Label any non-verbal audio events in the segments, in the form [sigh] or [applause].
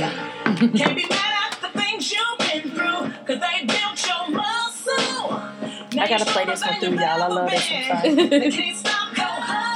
Can't be mad at the things you've been through, cause they built your muscle. I gotta play this one through, y'all. I love this one. Sorry. They can't stop your hustle.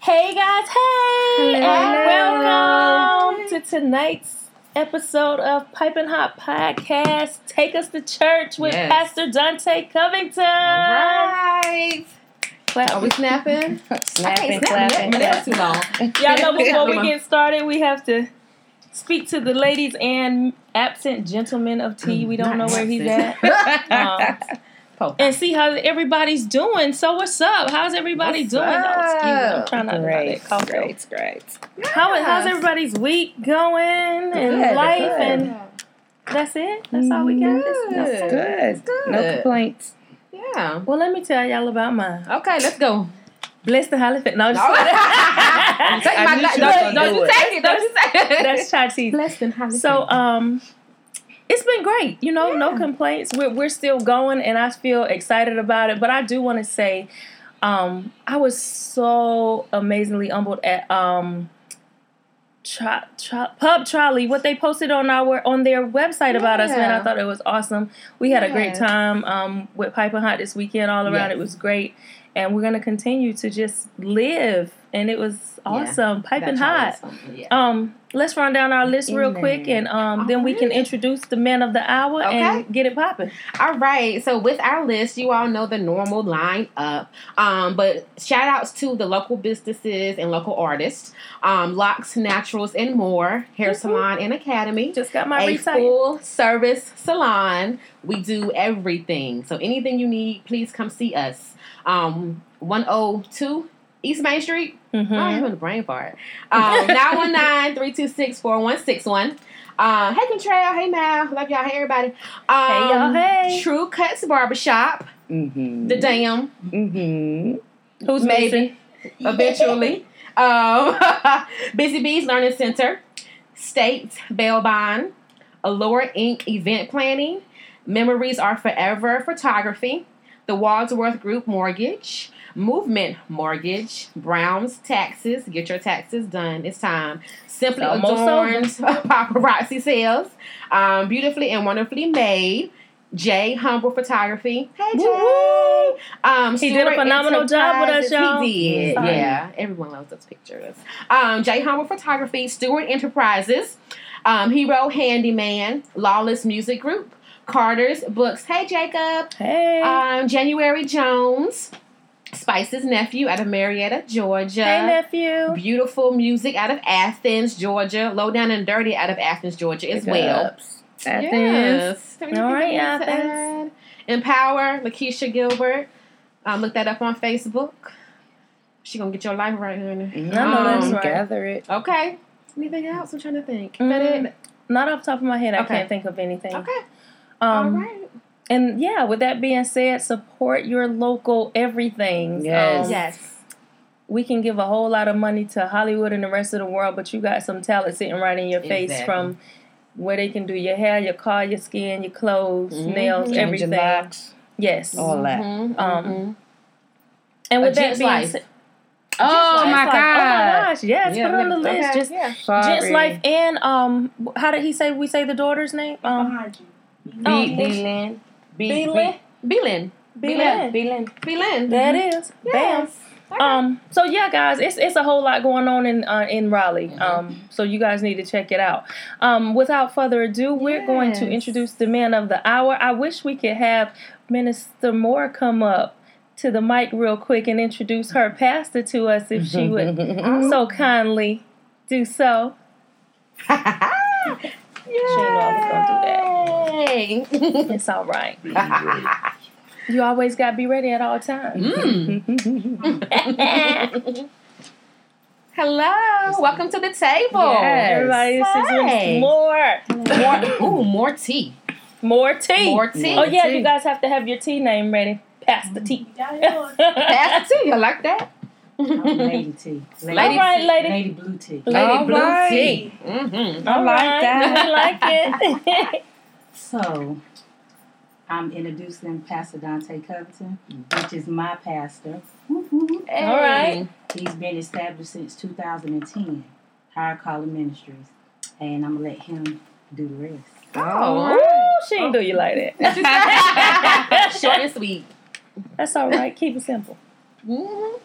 Hey guys, hey, and welcome to tonight's episode of Piping Hot Podcast. Take us to church with Yes. Pastor Dante Covington. Right. Clap. Are we snapping? [laughs] Snapping, I can't snap clapping, yet. That's too long. Y'all know before we get [laughs] started, we have to speak to the ladies and absent gentleman of tea. We don't know where he's at. [laughs] Um, and see how everybody's doing. So what's up? How's everybody What's doing? Oh, excuse me. I'm trying not to Great, let that cough great, great. How, how's everybody's week going and Good, life good. and that's it? That's all we got. This- Good. Good. Good. No complaints. Yeah. Well, let me tell y'all about mine. Okay, let's go. Bless the Halifax. No, just No. [laughs] Take I my knew la- she don't, don't do you it. take it. Don't you take it. that's Chinese. Blessed and highly So, um, it's been great. You know, no complaints. We're we're still going, and I feel excited about it. But I do want to say, um, I was so amazingly humbled at um. Tra- tra- pub trolley what they posted on our on their website about us man i thought it was awesome. We had a great time um, with Piping Hot this weekend all around. Yes. it was great. And we're going to continue to just live and it was awesome Piping Hot Yeah. um, let's run down our list real Amen. quick, and um, then we can introduce the man of the hour Okay. and get it popping. All right. So with our list, you all know the normal line up. Um, but shout outs to the local businesses and local artists. Um, Locks, Naturals, and more. Hair Mhm. salon and academy. Just got my a recipe. full service salon. We do everything. So anything you need, please come see us. Um, 102 East Main Street. I'm Mhm. having a brain fart. Um, [laughs] 919-326-4161. Uh, hey Contrail, hey Mal, love y'all, hey everybody. Um, Hey, y'all, hey. True Cuts Barbershop, Mm-hmm. the damn, Mm-hmm. Who's maybe, missing? eventually. [laughs] um, [laughs] Busy Bees Learning Center, State Bail Bond, Allure Inc. Event Planning, Memories Are Forever Photography, the Wadsworth Group Mortgage, Movement Mortgage, Brown's Taxes. Get your taxes done. It's time. Simply almost Adorned [laughs] Paparazzi Sales, um, Beautifully and Wonderfully Made. Jay Humble Photography. Hey Jay. Woo-hoo. Um, He did a phenomenal job with us, y'all. He did. Sorry. Yeah, everyone loves those pictures. Um, Jay Humble Photography, Stewart Enterprises, um, Hero Handyman, Lawless Music Group, Carter's Books. Hey Jacob. Hey. Um, January Jones, Spice's nephew out of Marietta, Georgia. hey, nephew. Beautiful music out of Athens, Georgia. Low down and dirty out of Athens, Georgia as well. Athens. Yes. All right, Athens. Empower, Lakeisha Gilbert. Um, look that up on Facebook. She gonna get your life right, honey. Mm-hmm. I know that's Um, right. Gather it. Okay. Anything else? I'm trying to think. Is that Mm, it? Not off the top of my head, I can't think of anything. Okay. Um, All right. And yeah, with that being said, support your local everything. Yes. Um, yes. we can give a whole lot of money to Hollywood and the rest of the world, but you got some talent sitting right in your face Exactly. from where they can do your hair, your car, your skin, your clothes, Mhm. nails, Changing everything. locks. Yes. All that. Mhm, Um, mhm. And A with that being life. said, Oh my like, god. Oh my gosh! Yes, Yeah, put it on the okay, list. Just yeah. Sorry. Gents Life and um, how did he say? We say the daughter's name. Um, Behind you. oh, B B Lynn. B B-Lynn? Belin. B-Lynn. B Lynn. Belin. That is. Bam. Yes. Okay. Um. So yeah, guys, it's it's a whole lot going on in uh, in Raleigh. Um. So you guys need to check it out. Um. Without further ado, we're going to introduce the man of the hour. I wish we could have Minister Moore come up to the mic real quick and introduce her pastor to us, if she would [laughs] so kindly do so. [laughs] She know I Yay. It's all right. You always got to be ready at all times. Mm. [laughs] Hello. Welcome to the table. Yes. Everybody, this Hey. Minister Moore, ooh, more tea. More tea. More tea. Oh yeah, tea. you guys have to have your tea name ready. Pass the tea. Pass the tea. I like that. [laughs] Lady T. Lady, All right, lady. Lady Blue T. Lady All Blue right. Tea. Mm-hmm. I like right, that. I like it. [laughs] So, I'm introducing Pastor Dante Covington, which is my pastor. Woo-hoo. All right. He's been established since 2010, Higher Calling Ministries. And I'm going to let him do the rest. Oh. Ooh, she ain't do you like that. [laughs] Short and sweet. That's all right. Keep it simple. Mhm.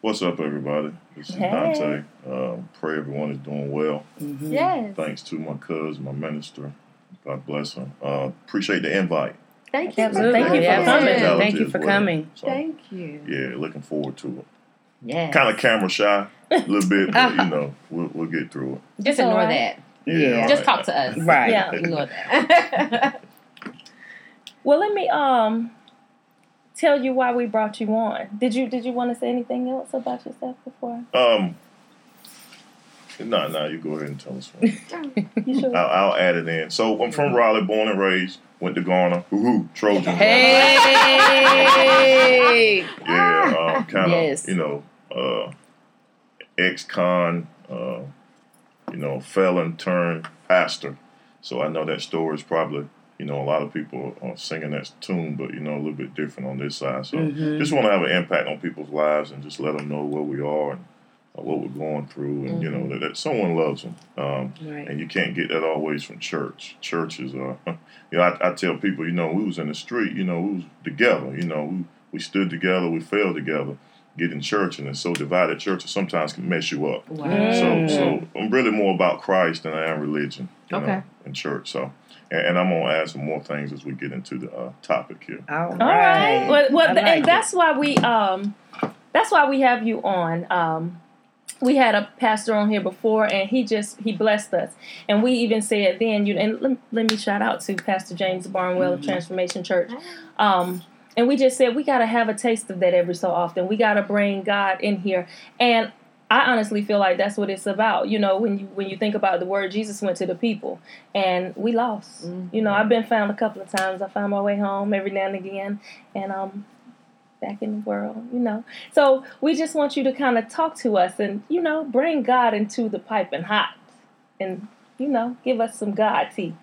What's up, everybody? This is Hey. Dante. Um, pray everyone is doing well. Yes. Thanks to my cousin, my minister. God bless him. Uh, appreciate the invite. Thank you. Absolutely. Thank you for coming. coming. Thank you for well. coming. So, Thank you. yeah, looking forward to it. Yeah. Kind of camera shy a [laughs] little bit, but you know, [laughs] we'll, we'll get through it. Just ignore right. that. Yeah. all Just right. talk to us. [laughs] Right. Yeah. Ignore that. Well, let me um tell you why we brought you on. Did you did you want to say anything else about yourself before? Um, no, no, you go ahead and tell us. one. You sure? I'll, I'll add it in. So I'm from Raleigh, born and raised. Went to Garner. Woohoo, Trojan. Hey. Yeah, um, kind of, Yes. you know, uh, ex-con, uh, you know, felon turned pastor. So I know that story is probably, you know, a lot of people are singing that tune, but you know, a little bit different on this side. So Mhm. just want to have an impact on people's lives and just let them know where we are and uh, what we're going through, and you know that, that someone loves them. Um, Right. and you can't get that always from church. Churches are, [laughs] you know, I, I tell people, you know, we was in the street, you know, we was together, you know, we, we stood together, we fell together. Get in church, and it's so divided. Churches sometimes can mess you up. Wow. So, so I'm really more about Christ than I am religion, you Okay. know, in church. So, and, and I'm gonna add some more things as we get into the uh, topic here. All All right. Well, well like and that's why we um that's why we have you on. Um we had a pastor on here before and he just he blessed us. And we even said then you and let, let me shout out to Pastor James Barnwell of Transformation Church. Um and we just said we got to have a taste of that every so often. We got to bring God in here. And I honestly feel like that's what it's about. You know, when you when you think about the word Jesus went to the people and we lost. You know, I've been found a couple of times. I found my way home every now and again and um back in the world, you know. So we just want you to kind of talk to us and, you know, bring God into the piping hot and, you know, give us some God tea.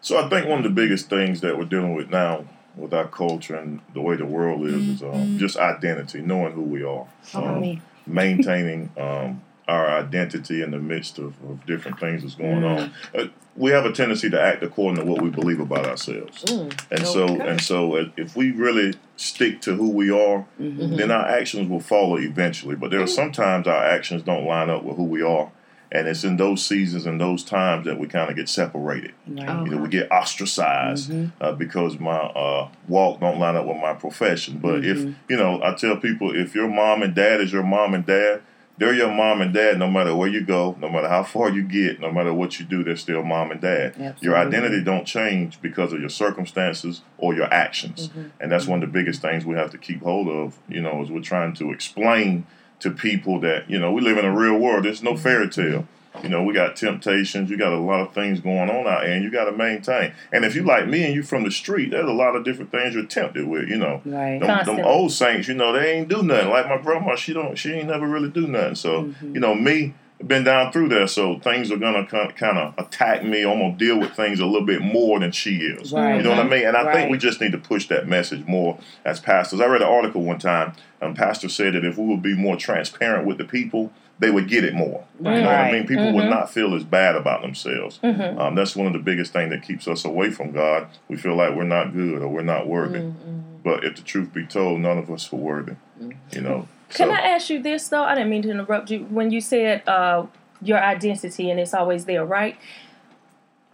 So I think one of the biggest things that we're dealing with now with our culture and the way the world is is um, just identity, knowing who we are, um, me. Maintaining um, our identity in the midst of, of different things that's going on. Uh, we have a tendency to act according to what we believe about ourselves, Mm. and so and so uh, if we really stick to who we are, Mhm. then our actions will follow eventually. But there are sometimes our actions don't line up with who we are. And it's in those seasons and those times that we kind of get separated. Right. You know, we get ostracized Mhm. uh, because my uh, walk don't line up with my profession. But if Mhm. you know, I tell people if your mom and dad is your mom and dad, they're your mom and dad no matter where you go, no matter how far you get, no matter what you do, they're still mom and dad. Your identity don't change because of your circumstances or your actions. And that's one of the biggest things we have to keep hold of, you know, as we're trying to explain to people that, you know, we live in a real world. There's no fairy tale. You know, we got temptations, you got a lot of things going on out there, and you got to maintain. And if you like me and you from the street, there's a lot of different things you're tempted with, you know. Right. Them, them old saints, you know, they ain't do nothing. Like my grandma, she don't, she ain't never really do nothing. So, Mhm. you know, me, been down through there, so things are gonna kind of attack me. I'm gonna deal with things a little bit more than she is. Right. You know what I mean? And I think we just need to push that message more as pastors. I read an article one time. and pastor said that if we would be more transparent with the people, they would get it more. You know what I mean? People would Mhm. not feel as bad about themselves. Mhm. Um, that's one of the biggest things that keeps us away from God. We feel like we're not good or we're not worthy. But if the truth be told, none of us are worthy. You know. Can So- I ask you this though? I didn't mean to interrupt you. When you said uh, your identity and it's always there, right?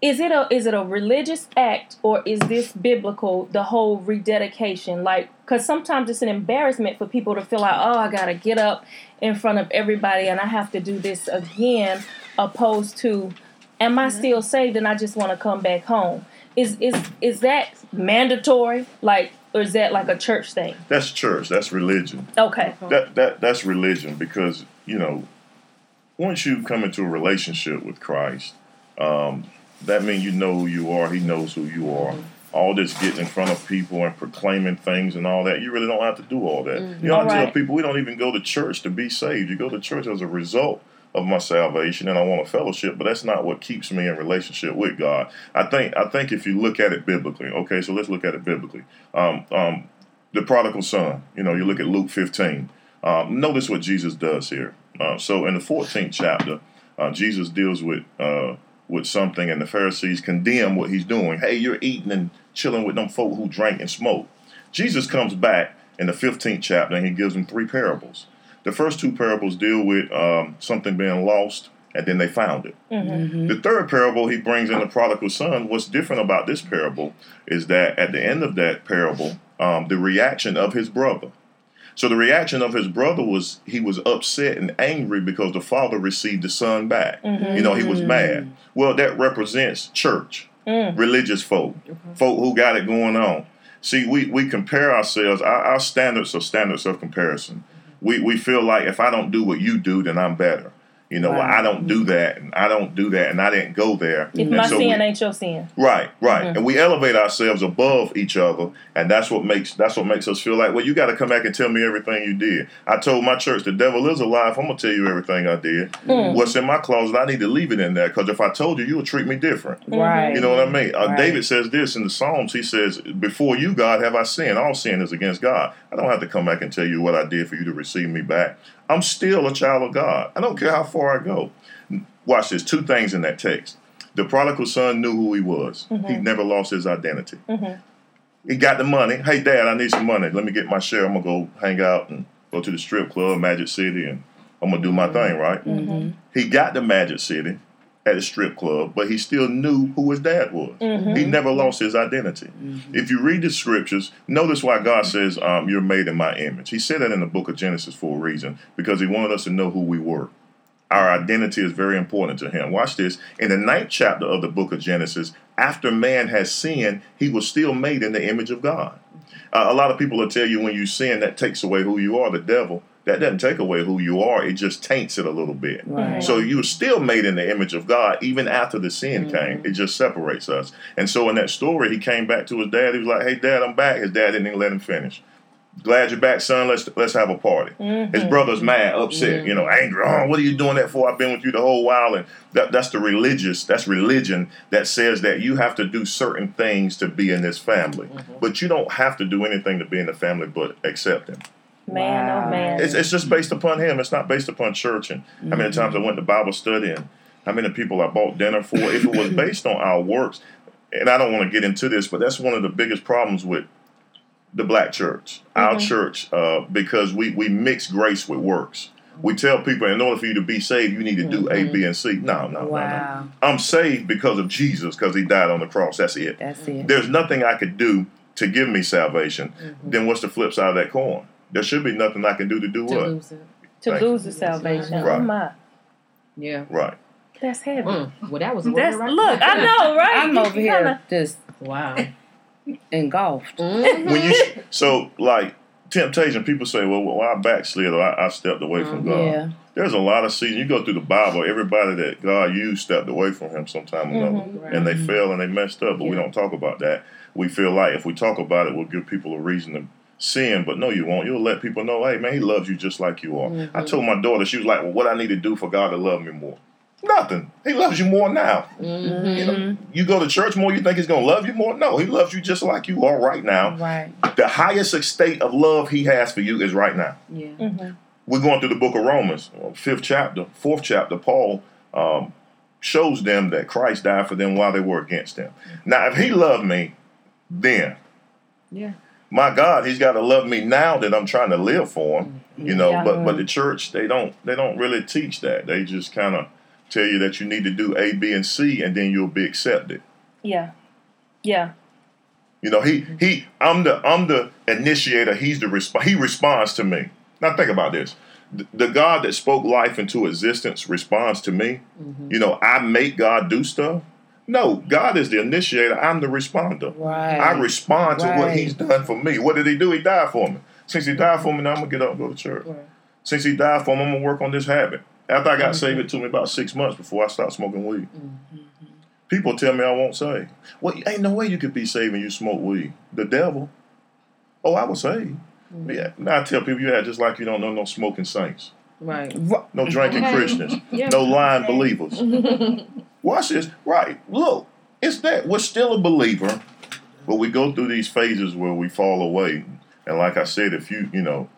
Is it a is it a religious act or is this biblical? The whole rededication, like, because sometimes it's an embarrassment for people to feel like, oh, I gotta get up in front of everybody and I have to do this again, opposed to, am I still saved and I just want to come back home? Is is is that mandatory? Like, or is that like a church thing? That's church. That's religion. Okay. That that that's religion because you know, once you come into a relationship with Christ, um, that means you know who you are. He knows who you are. All this getting in front of people and proclaiming things and all that, you really don't have to do all that. You know, I tell people we don't even go to church to be saved. You go to church as a result of my salvation, and I want a fellowship. But that's not what keeps me in relationship with God. I think I think if you look at it biblically, okay, so let's look at it biblically. Um, um, the prodigal son. You know, you look at Luke 15. Um, notice what Jesus does here. Uh, so in the 14th chapter, uh, Jesus deals with uh, with something, and the Pharisees condemn what he's doing. Hey, you're eating and chilling with them folk who drank and smoked. Jesus comes back in the 15th chapter, and he gives them three parables. The first two parables deal with um, something being lost, and then they found it. Mm-hmm. The third parable he brings in the prodigal son. What's different about this parable is that at the end of that parable, um, the reaction of his brother. So the reaction of his brother was he was upset and angry because the father received the son back. You know, he was mad. Well, that represents church, Mm. religious folk, folk who got it going on. See, we, we compare ourselves, our, our standards are standards of comparison. We, we feel like if I don't do what you do, then I'm better. You know, well, I don't do that, and I don't do that, and I didn't go there. If And my so sin we- ain't your sin. Right, right, Mhm. and we elevate ourselves above each other, and that's what makes that's what makes us feel like, well, you got to come back and tell me everything you did. I told my church the devil is alive. I'm gonna tell you everything I did. Mm. What's in my closet, I need to leave it in there because if I told you, you would treat me different. Right. You know what I mean? Uh, Right. David says this in the Psalms. He says, "Before you, God, have I sinned? All sin is against God. I don't have to come back and tell you what I did for you to receive me back. I'm still a child of God. I don't care how far I go." Watch this. Two things in that text. The prodigal son knew who he was. He never lost his identity. Mhm. He got the money. Hey, Dad, I need some money. Let me get my share. I'm gonna go hang out and go to the strip club, Magic City, and I'm gonna do my thing, right? Mm-hmm. He got the Magic City at a strip club, but he still knew who his dad was. Mhm. He never lost his identity. If you read the scriptures, notice why God says, um, You're made in my image. He said that in the book of Genesis for a reason, because he wanted us to know who we were. Our identity is very important to him. Watch this. In the ninth chapter of the book of Genesis, after man has sinned, he was still made in the image of God. Uh, a lot of people will tell you when you sin, that takes away who you are, the devil. That doesn't take away who you are, it just taints it a little bit. Right. So you're still made in the image of God even after the sin mm-hmm. came. It just separates us. And so in that story, he came back to his dad. He was like, "Hey, Dad, I'm back." His dad didn't even let him finish. Glad you're back, son. Let's let's have a party. Mm-hmm. His brother's mad, upset, mm-hmm. you know, angry. Oh, what are you doing that for? I've been with you the whole while, and that, that's the religious. That's religion that says that you have to do certain things to be in this family, but you don't have to do anything to be in the family but accept him. Man, Wow. oh man. It's, it's just based upon him. It's not based upon church. And how many times I went to Bible study and how many people I bought dinner for. If it was [laughs] based on our works, and I don't want to get into this, but that's one of the biggest problems with the black church, our church, uh, because we, we mix grace with works. We tell people in order for you to be saved, you need to do A, B, and C. No, no, no, no. I'm saved because of Jesus, because he died on the cross. That's it. That's it. There's nothing I could do to give me salvation. Mm-hmm. Then what's the flip side of that coin? There should be nothing I can do to do To what? lose it. to Thank lose the salvation. Oh my. Yeah. Right. That's heavy. Mm. Well, that was a That's right look, there. I know, [laughs] right? I'm over here kinda- just Wow. engulfed. Mhm. when you so like temptation, people say, "Well, well I backslid or I, I stepped away from God." Yeah. There's a lot of seasons. You go through the Bible, everybody that God used stepped away from Him sometime or another, Mhm. and they fell and they messed up. But we don't talk about that. We feel like if we talk about it, we'll give people a reason to sin, but no, you won't. You'll let people know, hey, man, he loves you just like you are. I told my daughter, she was like, well, what I need to do for God to love me more? Nothing. He loves you more now. You know, you go to church more, you think he's going to love you more? No, he loves you just like you are right now. Right. The highest state of love he has for you is right now. Yeah. Mm-hmm. We're going through the book of Romans, uh, fifth chapter, fourth chapter. Paul um, shows them that Christ died for them while they were against him. Now, if he loved me then, Yeah. My God, he's got to love me now that I'm trying to live for him. You know, Yeah. but but the church they don't they don't really teach that. They just kind of tell you that you need to do A, B, and C, and then you'll be accepted. Yeah. Yeah. You know, he he I'm the I'm the initiator. He's the resp- he responds to me. Now think about this. The, the God that spoke life into existence responds to me. Mm-hmm. You know, I make God do stuff. No, God is the initiator. I'm the responder. Right. I respond to what He's done for me. What did He do? He died for me. Since He died for mm-hmm. me, now I'm gonna get up and go to church. Right. Since He died for me, I'm gonna work on this habit. After I got mm-hmm. saved, it took me about six months before I stopped smoking weed. Mm-hmm. People tell me I won't say. Well, ain't no way you could be saved and you smoke weed. The devil. Oh, I was saved. Yeah. Now I tell people you act just like you don't know no smoking saints, Right. no drinking Christians, [laughs] Yeah. no lying believers. [laughs] Watch this. Right. Look, it's that. We're still a believer, but we go through these phases where we fall away. And like I said, if you, you know,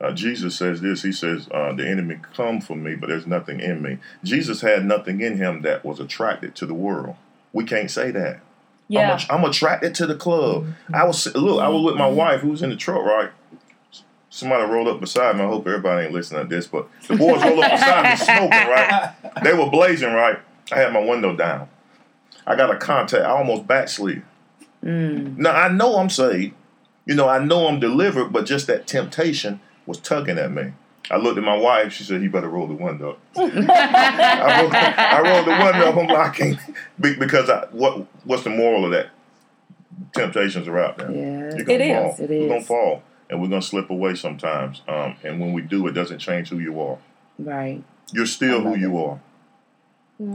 uh, Jesus says this. He says, uh, "The enemy come for me, but there's nothing in me." Jesus had nothing in him that was attracted to the world. We can't say that. Yeah. I'm, att- I'm attracted to the club. I was look. I was with my wife who was in the truck. Right. Somebody rolled up beside me. I hope everybody ain't listening to this, but the boys rolled up beside me smoking. Right. [laughs] They were blazing. Right. I had my window down. I got a contact. I almost backslid. Mm. Now I know I'm saved. You know, I know I'm delivered, but just that temptation was tugging at me. I looked at my wife. She said, "You better roll the window up." [laughs] I, rolled, I rolled the window up. I'm like, I can't because I, what what's the moral of that? Temptations are out there. Yeah. You're gonna It fall. is. It We're gonna fall, and we're gonna slip away sometimes. Um, and when we do, it doesn't change who you are. Right. You're still who love you are.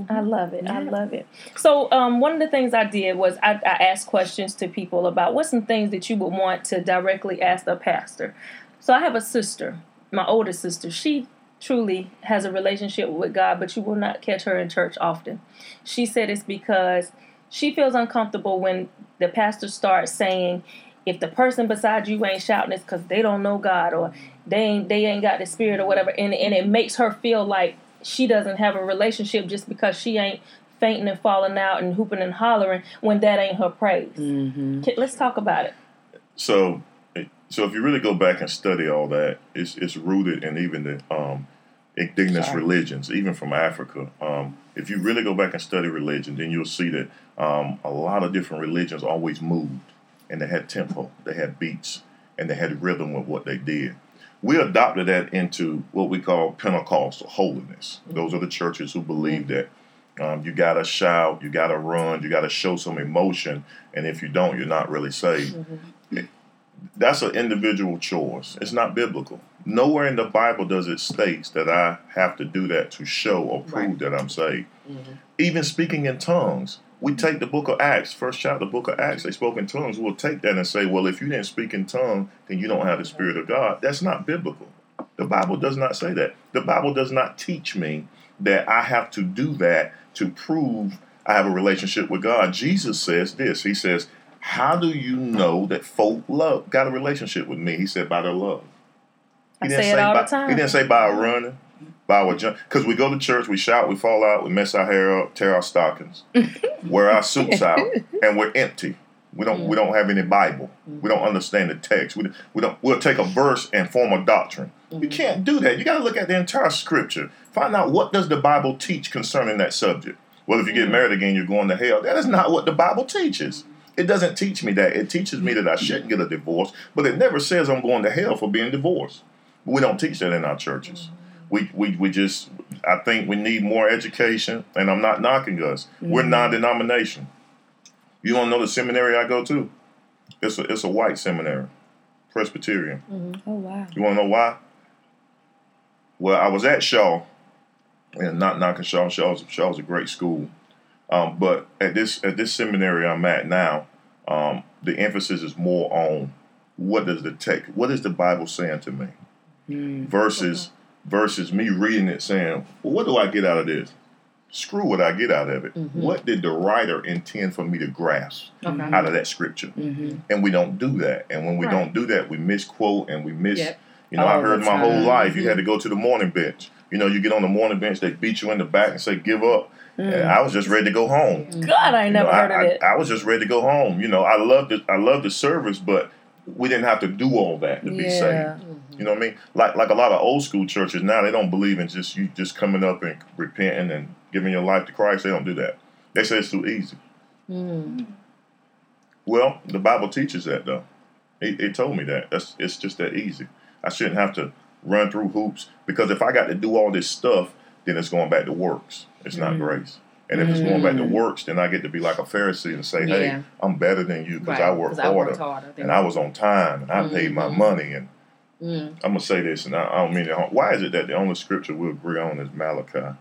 I love it. I love it. So, um, one of the things I did was I, I asked questions to people about what's some things that you would want to directly ask the pastor. So, I have a sister, my older sister. She truly has a relationship with God, but you will not catch her in church often. She said it's because she feels uncomfortable when the pastor starts saying, if the person beside you ain't shouting, it's because they don't know God or they ain't they ain't got the spirit or whatever, and and it makes her feel like she doesn't have a relationship just because she ain't fainting and falling out and hooping and hollering when that ain't her praise. Mm-hmm. Let's talk about it. So, so if you really go back and study all that, it's it's rooted in even the um, indigenous Sorry. religions, even from Africa. Um, if you really go back and study religion, then you'll see that um, a lot of different religions always moved, and they had tempo, they had beats, and they had rhythm with what they did. We adopted that into what we call Pentecostal holiness. Mm-hmm. Those are the churches who believe mm-hmm. that um, you gotta shout, you gotta run, you gotta show some emotion, and if you don't, you're not really saved mm-hmm. that's an individual choice. It's not biblical. Nowhere in the Bible does it states that I have to do that to show or prove that I'm saved. Even speaking in tongues, we take the book of Acts, first chapter, the book of Acts, they spoke in tongues. We'll take that and say, well, if you didn't speak in tongues, then you don't have the Spirit of God. That's not biblical. The Bible does not say that. The Bible does not teach me that I have to do that to prove I have a relationship with God. Jesus says this. He says, How do you know that folk love got a relationship with me? He said, by their love. I He say it all by, the time. He didn't say by running, by our jump. Because we go to church, we shout, we fall out, we mess our hair up, tear our stockings, [laughs] wear our suits out, [laughs] and we're empty. We don't we don't have any Bible. Mm-hmm. We don't understand the text. We, we don't we'll take a verse and form a doctrine. You mm-hmm. can't do that. You got to look at the entire scripture. Find out what does the Bible teach concerning that subject. Well, if you get married again, you're going to hell. That is not what the Bible teaches. It doesn't teach me that. It teaches me that I mm-hmm. shouldn't get a divorce, but it never says I'm going to hell for being divorced. We don't teach that in our churches. We, we, we just, I think we need more education, and I'm not knocking us. We're non denomination. You don't know the seminary I go to? It's a, it's a white seminary, Presbyterian. Oh wow. You want to know why? Well, I was at Shaw, and not knocking Shaw. Shaw's, Shaw's a great school, um, but at this at this seminary I'm at now, um, the emphasis is more on what does the text, what is the Bible saying to me? Mm. Versus versus me reading it saying, well, what do I get out of this? Screw what I get out of it. Mhm. What did the writer intend for me to grasp Okay. out of that scripture? Mm-hmm. And we don't do that. And when we Right. don't do that, we misquote and we miss. Yep. You know, All I heard my whole life you had to go to the mourning bench. You know, you get on the mourning bench, they beat you in the back and say, give up. And I was just ready to go home. God, I You know, never I, heard of it. I was just ready to go home. You know, I loved it. I loved the service, but we didn't have to do all that to be saved. You know what I mean? Like like a lot of old school churches now, they don't believe in just you just coming up and repenting and giving your life to Christ. They don't do that. They say it's too easy. Mm. Well, the Bible teaches that though. It, it told me that. That's it's just that easy. I shouldn't have to run through hoops because if I got to do all this stuff, then it's going back to works. It's not Mm. grace. And if it's going back to Mm. works, then I get to be like a Pharisee and say, "Hey, Yeah. I'm better than you because Right. I harder, worked harder than and I was on time and I paid my Mhm. money." And Mm. I'm gonna say this, and I, I don't mean it. Why is it that the only scripture we agree on is Malachi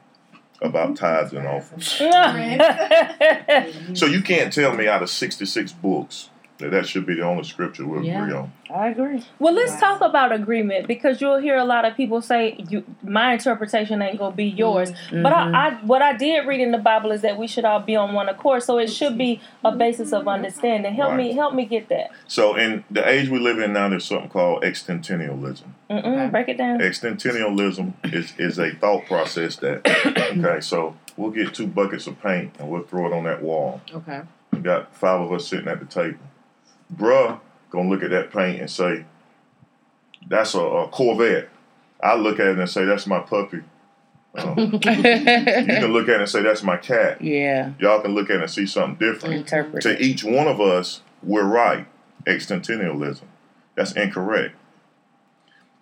about tithes and offerings? [laughs] So you can't tell me out of 66 books that that should be the only scripture we Yeah. agree on. I agree. well, let's talk about agreement because you'll hear a lot of people say, "You, my interpretation ain't gonna be mm-hmm. yours." But I, I, mm-hmm. what I did read in the Bible is that we should all be on one accord. So it should be a basis of understanding. Help me, help me get that. So in the age we live in now, there's something called extentennialism. Mm-mm, Okay. Break it down. Extentennialism is, is a thought process that, [coughs] okay, so we'll get two buckets of paint and we'll throw it on that wall. Okay. We got five of us sitting at the table. Bruh gonna look at that paint and say, that's a, a Corvette. I look at it and say, that's my puppy. Uh, [laughs] you can look at it and say, that's my cat. yeah. Y'all can look at it and see something different. Interpret. To each one of us, we're right. Extentennialism. That's incorrect.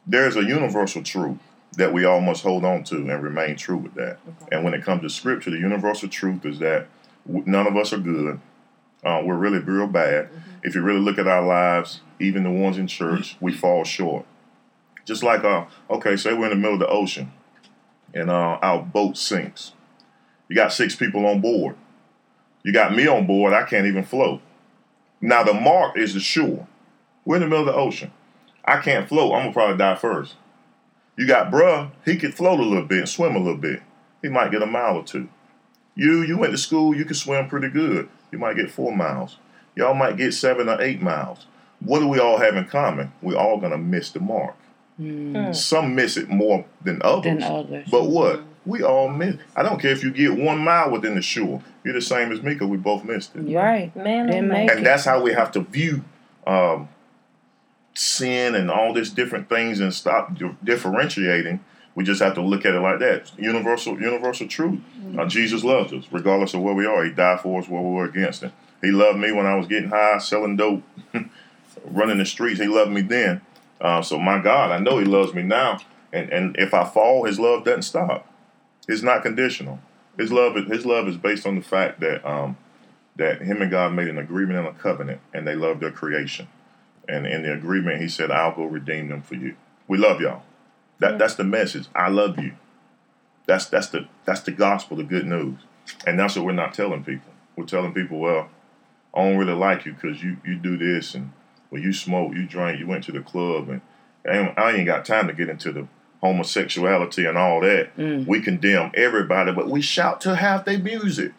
There's a universal truth that we all must hold on to and remain true with that. And when it comes to scripture, the universal truth is that none of us are good. Uh, we're really real bad. If you really look at our lives, even the ones in church, we fall short. Just like, uh, okay, say we're in the middle of the ocean and uh, our boat sinks. You got six people on board. You got me on board, I can't even float. Now the mark is the shore. We're in the middle of the ocean. I can't float. I'm gonna probably die first. You got bruh, he could float a little bit and swim a little bit. He might get a mile or two. You you went to school, you can swim pretty good. You might get four miles. Y'all might get seven or eight miles. What do we all have in common? We're all gonna miss the mark. Mm. Some miss it more than others. Than others. But what? We all miss. I don't care if you get one mile within the shore. You're the same as me because we both missed it. Right. Man, make And that's how we have to view um, sin and all these different things and stop di- differentiating. We just have to look at it like that. Universal, universal truth. Uh, Jesus loves us, regardless of where we are. He died for us where we were against him. He loved me when I was getting high, selling dope, [laughs] running the streets. He loved me then. Uh, so my God, I know He loves me now. And and if I fall, His love doesn't stop. It's not conditional. His love is His love is based on the fact that um, that Him and God made an agreement and a covenant, and they love their creation. And in the agreement, He said, "I'll go redeem them for you." We love y'all. That that's the message. I love you. That's that's the that's the gospel, the good news, and that's what we're not telling people. We're telling people, well, I don't really like you because you you do this and well you smoke, you drink, you went to the club, and I ain't, I ain't got time to get into the homosexuality and all that. Mm. We condemn everybody, but we shout to have their music.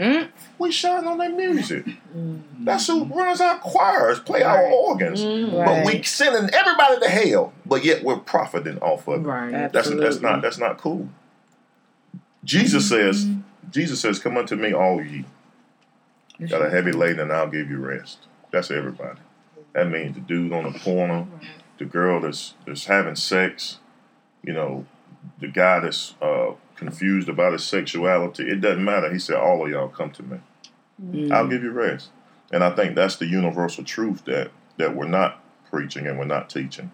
Mm. We shout on their music. Mm. That's who runs our choirs, play our organs. Mm. But we Right. sending everybody to hell, but yet we're profiting off of it. Right. That's that's not that's not cool. Jesus says, Jesus says, "Come unto me, all ye got a heavy laden, and I'll give you rest." That's everybody. That means the dude on the corner, the girl that's that's having sex, you know, the guy that's uh, confused about his sexuality. It doesn't matter. He said, "All of y'all come to me. Mm. I'll give you rest." And I think that's the universal truth that that we're not preaching and we're not teaching.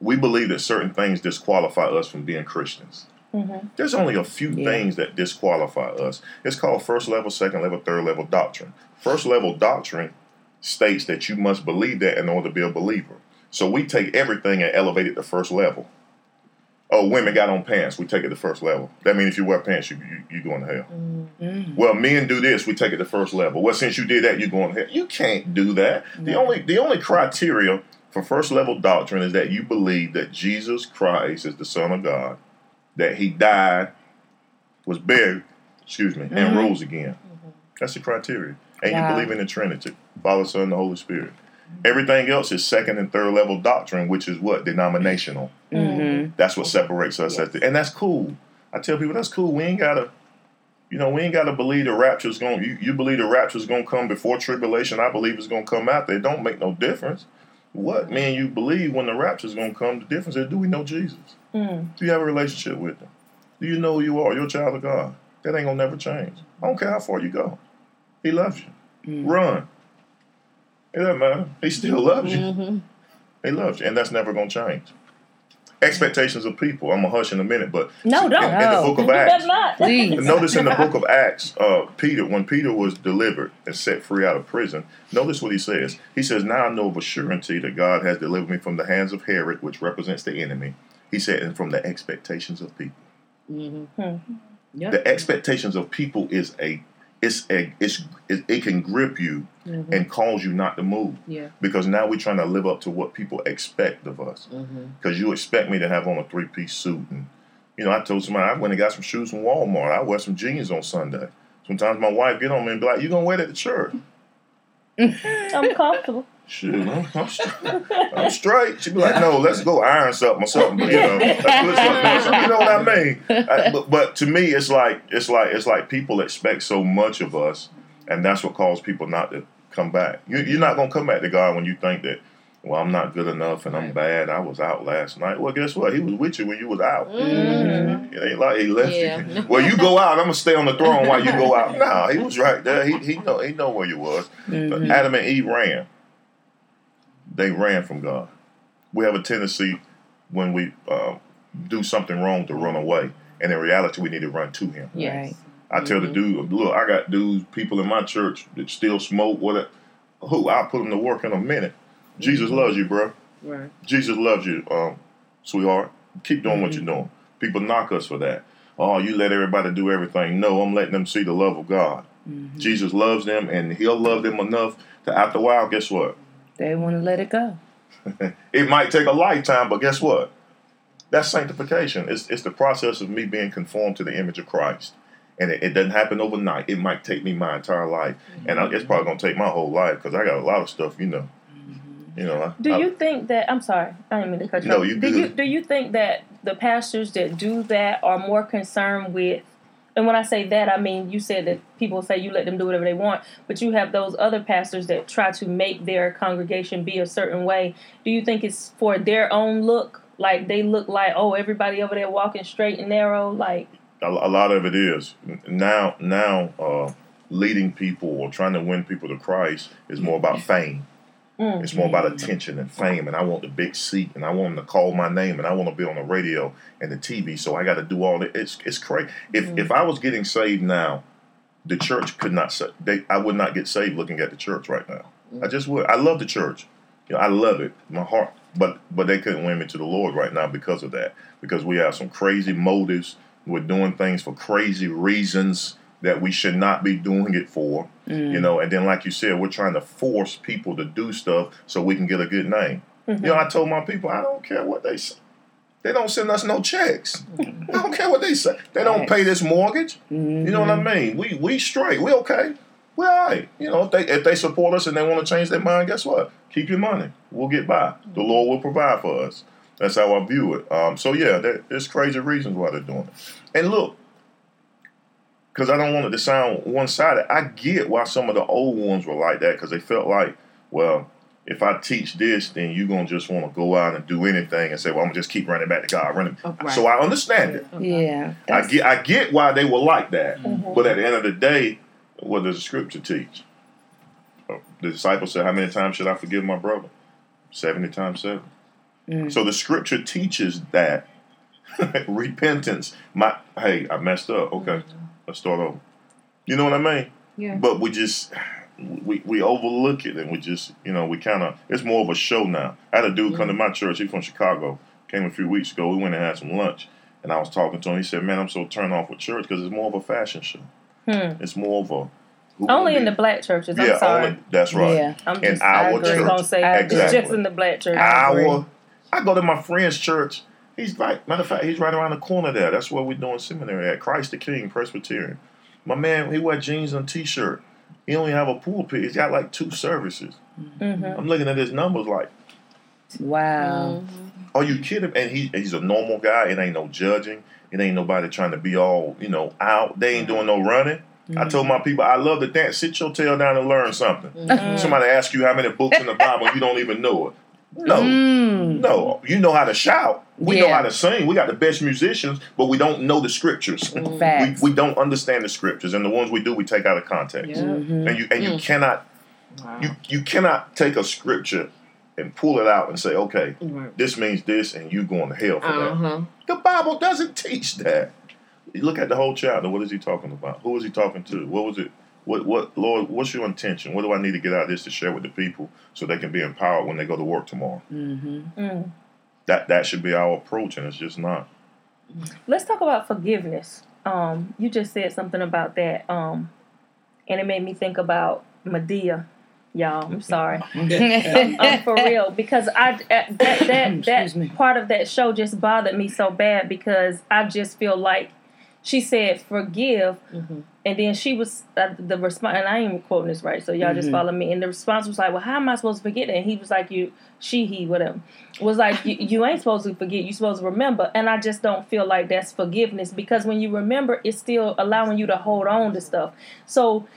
We believe that certain things disqualify us from being Christians. Mhm. There's only a few Yeah. things that disqualify us. It's called first level, second level, third level doctrine. First level doctrine states that you must believe that in order to be a believer. So we take everything and elevate it to first level. Oh, women got on pants. We take it to first level. That means if you wear pants, you you, you going to hell. Mm. Mm. Well, men do this, we take it to first level. Well, since you did that, you're going ahead. You can't do that. The only the only criteria for first level doctrine is that you believe that Jesus Christ is the Son of God, that He died, was buried, excuse me, and Mhm. rose again. That's the criteria. And Wow. you believe in the Trinity, Father, Son, and the Holy Spirit. Everything else is second and third level doctrine, which is what denominational. Mm-hmm. That's what separates us, Yes. at the, and that's cool. I tell people that's cool. We ain't gotta, you know, we ain't gotta believe the rapture's going. You, you believe the rapture's gonna come before tribulation. I believe it's gonna come after. It don't make no difference. What man you believe when the rapture's gonna come? The difference is do we know Jesus? Mm. Do you have a relationship with him? Do you know who you are? You're a child of God. That ain't gonna never change. I don't care how far you go. He loves you. Mm. Run. It doesn't matter. He still loves you. Mm-hmm. He loves you, and that's never gonna change. Expectations of people. I'm gonna hush in a minute, but No, don't. in the book of [laughs] Acts, not. Notice in the book of [laughs] Acts, uh, Peter, when Peter was delivered and set free out of prison, notice what he says. He says, "Now I know of a surety that God has delivered me from the hands of Herod, which represents the enemy." He said, "And from the expectations of people." Mm-hmm. Hmm. Yep. The expectations of people is a, it's a, it's it, it can grip you Mhm. and cause you not to move Yeah. because now we're trying to live up to what people expect of us. Mm-hmm. because you expect me to have on a three piece suit. And, you know, I told somebody I went and got some shoes from Walmart. I wear some jeans on Sunday. Sometimes my wife get on me and be like, You going to wear that to church? [laughs] I'm comfortable. Shoot, I'm, I'm, straight. I'm straight. She'd be like, No, let's go iron something or something. But, you know, let's [laughs] put something on. So, you know what I mean? I- but, but to me, it's like, it's like, it's like people expect so much of us, and that's what causes people not to come back. You, you're not going to come back to God when you think that, well, I'm not good enough and I'm bad. I was out last night. Well, guess what? He was with you when you was out. Mm-hmm. It ain't like he left Yeah. you. [laughs] Well, you go out. I'm gonna stay on the throne while you go out. Nah, he was right there. He he know he know where you was. But Mhm. Adam and Eve ran. They ran from God. We have a tendency when we um, do something wrong to run away, and in reality, we need to run to Him. Yes. I tell the dude, look, I got dudes, people in my church that still smoke. What? Who? I'll put them to work in a minute. Jesus loves you, bro. Right. Jesus loves you, um, sweetheart. Keep doing what you're doing. People knock us for that. Oh, you let everybody do everything. No, I'm letting them see the love of God. Mhm. Jesus loves them, and He'll love them enough to, after a while, guess what? They want to let it go. [laughs] It might take a lifetime, but guess what? That's sanctification. It's, it's the process of me being conformed to the image of Christ. And it, it doesn't happen overnight. It might take me my entire life. And I, it's probably going to take my whole life because I got a lot of stuff, you know. You know, I, Do I- you think that I'm sorry, I didn't mean to cut you No, off. you do good. you do you think that the pastors that do that are more concerned with and when I say that I mean you said that people say you let them do whatever they want, but you have those other pastors that try to make their congregation be a certain way. Do you think it's for their own look? Like they look like, oh, everybody over there walking straight and narrow, like a, a lot of it is now now uh, leading people or trying to win people to Christ is more about fame. Mm, It's more about attention and fame, and I want the big seat, and I want them to call my name, and I want to be on the radio and the TV. So I got to do all that. It's it's crazy. If if I was getting saved now, the church could not. sa- They I would not get saved looking at the church right now. I just would. I love the church. You know, I love it, my heart. But but they couldn't win me to the Lord right now because of that. Because we have some crazy motives. We're doing things for crazy reasons that we should not be doing it for. Mm. You know, and then like you said, we're trying to force people to do stuff so we can get a good name. You know, I told my people, I don't care what they say. They don't send us no checks. I don't care what they say. They don't pay this mortgage. Mhm. You know what I mean? We we straight. We okay. We all right. You know, if they if they support us and they want to change their mind, guess what? Keep your money. We'll get by. The Lord will provide for us. That's how I view it. Um, so yeah, there, there's crazy reasons why they're doing it. And look, because I don't want it to sound one sided. I get why some of the old ones were like that because they felt like, well, if I teach this, then you're gonna just want to go out and do anything and say, well, I'm gonna just keep running back to God, running. Oh, right. So I understand it. Yeah. I get I get why they were like that. Mhm. But at the end of the day, what does the scripture teach? Uh, The disciples said, How many times should I forgive my brother? 70 times 7. Mm. So the scripture teaches that [laughs] repentance. My hey, I messed up. Okay, let's start over. You know what I mean? Yeah. But we just we we overlook it and we just you know we kind of it's more of a show now. I had a dude come to my church. He's from Chicago. Came a few weeks ago. We went and had some lunch, and I was talking to him. He said, "Man, I'm so turned off with church because it's more of a fashion show. Hmm. It's more of a who Only in the black churches. I'm yeah, sorry. only that's right. Yeah. I'm in just, our I agree. church. gonna say I it's just in the black church. I. Our, I go to my friend's church. He's like, matter of fact, he's right around the corner there. That's where we're doing seminary at Christ the King Presbyterian. My man, he wear jeans and t-shirt. He only have a pulpit. He's got like two services. hmm I'm looking at his numbers like, Wow. are you kidding? And he he's a normal guy. It ain't no judging. It ain't nobody trying to be all you know out. They ain't doing no running. I told my people, I love to dance. Sit your tail down and learn something. Somebody ask you how many books in the Bible, you don't even know it. [laughs] No, Mm. no. You know how to shout. We know how to sing. We got the best musicians, but we don't know the scriptures. we, Facts. we don't understand the scriptures, and the ones we do, we take out of context. Yeah. Mhm. And you and you Mm. cannot Wow. you you cannot take a scripture and pull it out and say, okay, Right. this means this, and you going to hell for that. Uh-huh. The Bible doesn't teach that. You look at the whole chapter. What is he talking about? Who is he talking to? What was it? What what Lord? What's your intention? What do I need to get out of this to share with the people so they can be empowered when they go to work tomorrow? Mhm. Mm. That that should be our approach, and it's just not. Let's talk about forgiveness. Um, you just said something about that, um, and it made me think about Madea. Y'all, I'm sorry. [laughs] um, [laughs] for real because I that that [coughs] that, that part of that show just bothered me so bad because I just feel like she said forgive Mhm. and then she was uh, the response and I ain't even quoting this right so y'all just Mhm. follow me and the response was like well how am I supposed to forget it and he was like you she he whatever was like you, ain't supposed to forget you supposed to remember and I just don't feel like that's forgiveness because when you remember it's still allowing you to hold on to stuff so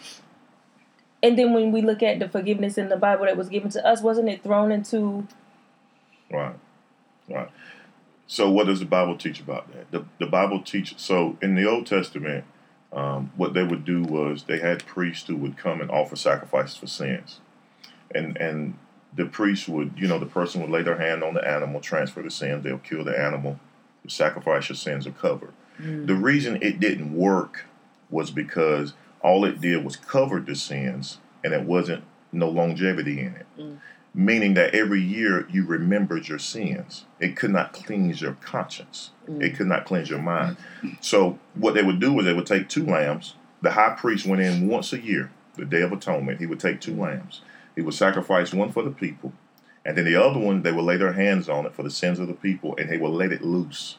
and then when we look at the forgiveness in the Bible that was given to us, wasn't it thrown into? Right, right. So, what does the Bible teach about that? The, the Bible teaches. So, in the Old Testament, um, what they would do was they had priests who would come and offer sacrifices for sins, and and the priest would, you know, the person would lay their hand on the animal, transfer the sin. They'll kill the animal. The sacrifice your sins are covered. Mm. The reason it didn't work was because all it did was covered the sins, and it wasn't no longevity in it Mm. meaning that every year you remembered your sins. It could not cleanse your conscience. Mm. It could not cleanse your mind. Mm. So what they would do is they would take two lambs. The high priest went in once a year, the Day of Atonement. He would take two lambs. He would sacrifice one for the people, and then the other one they would lay their hands on it for the sins of the people, and they would let it loose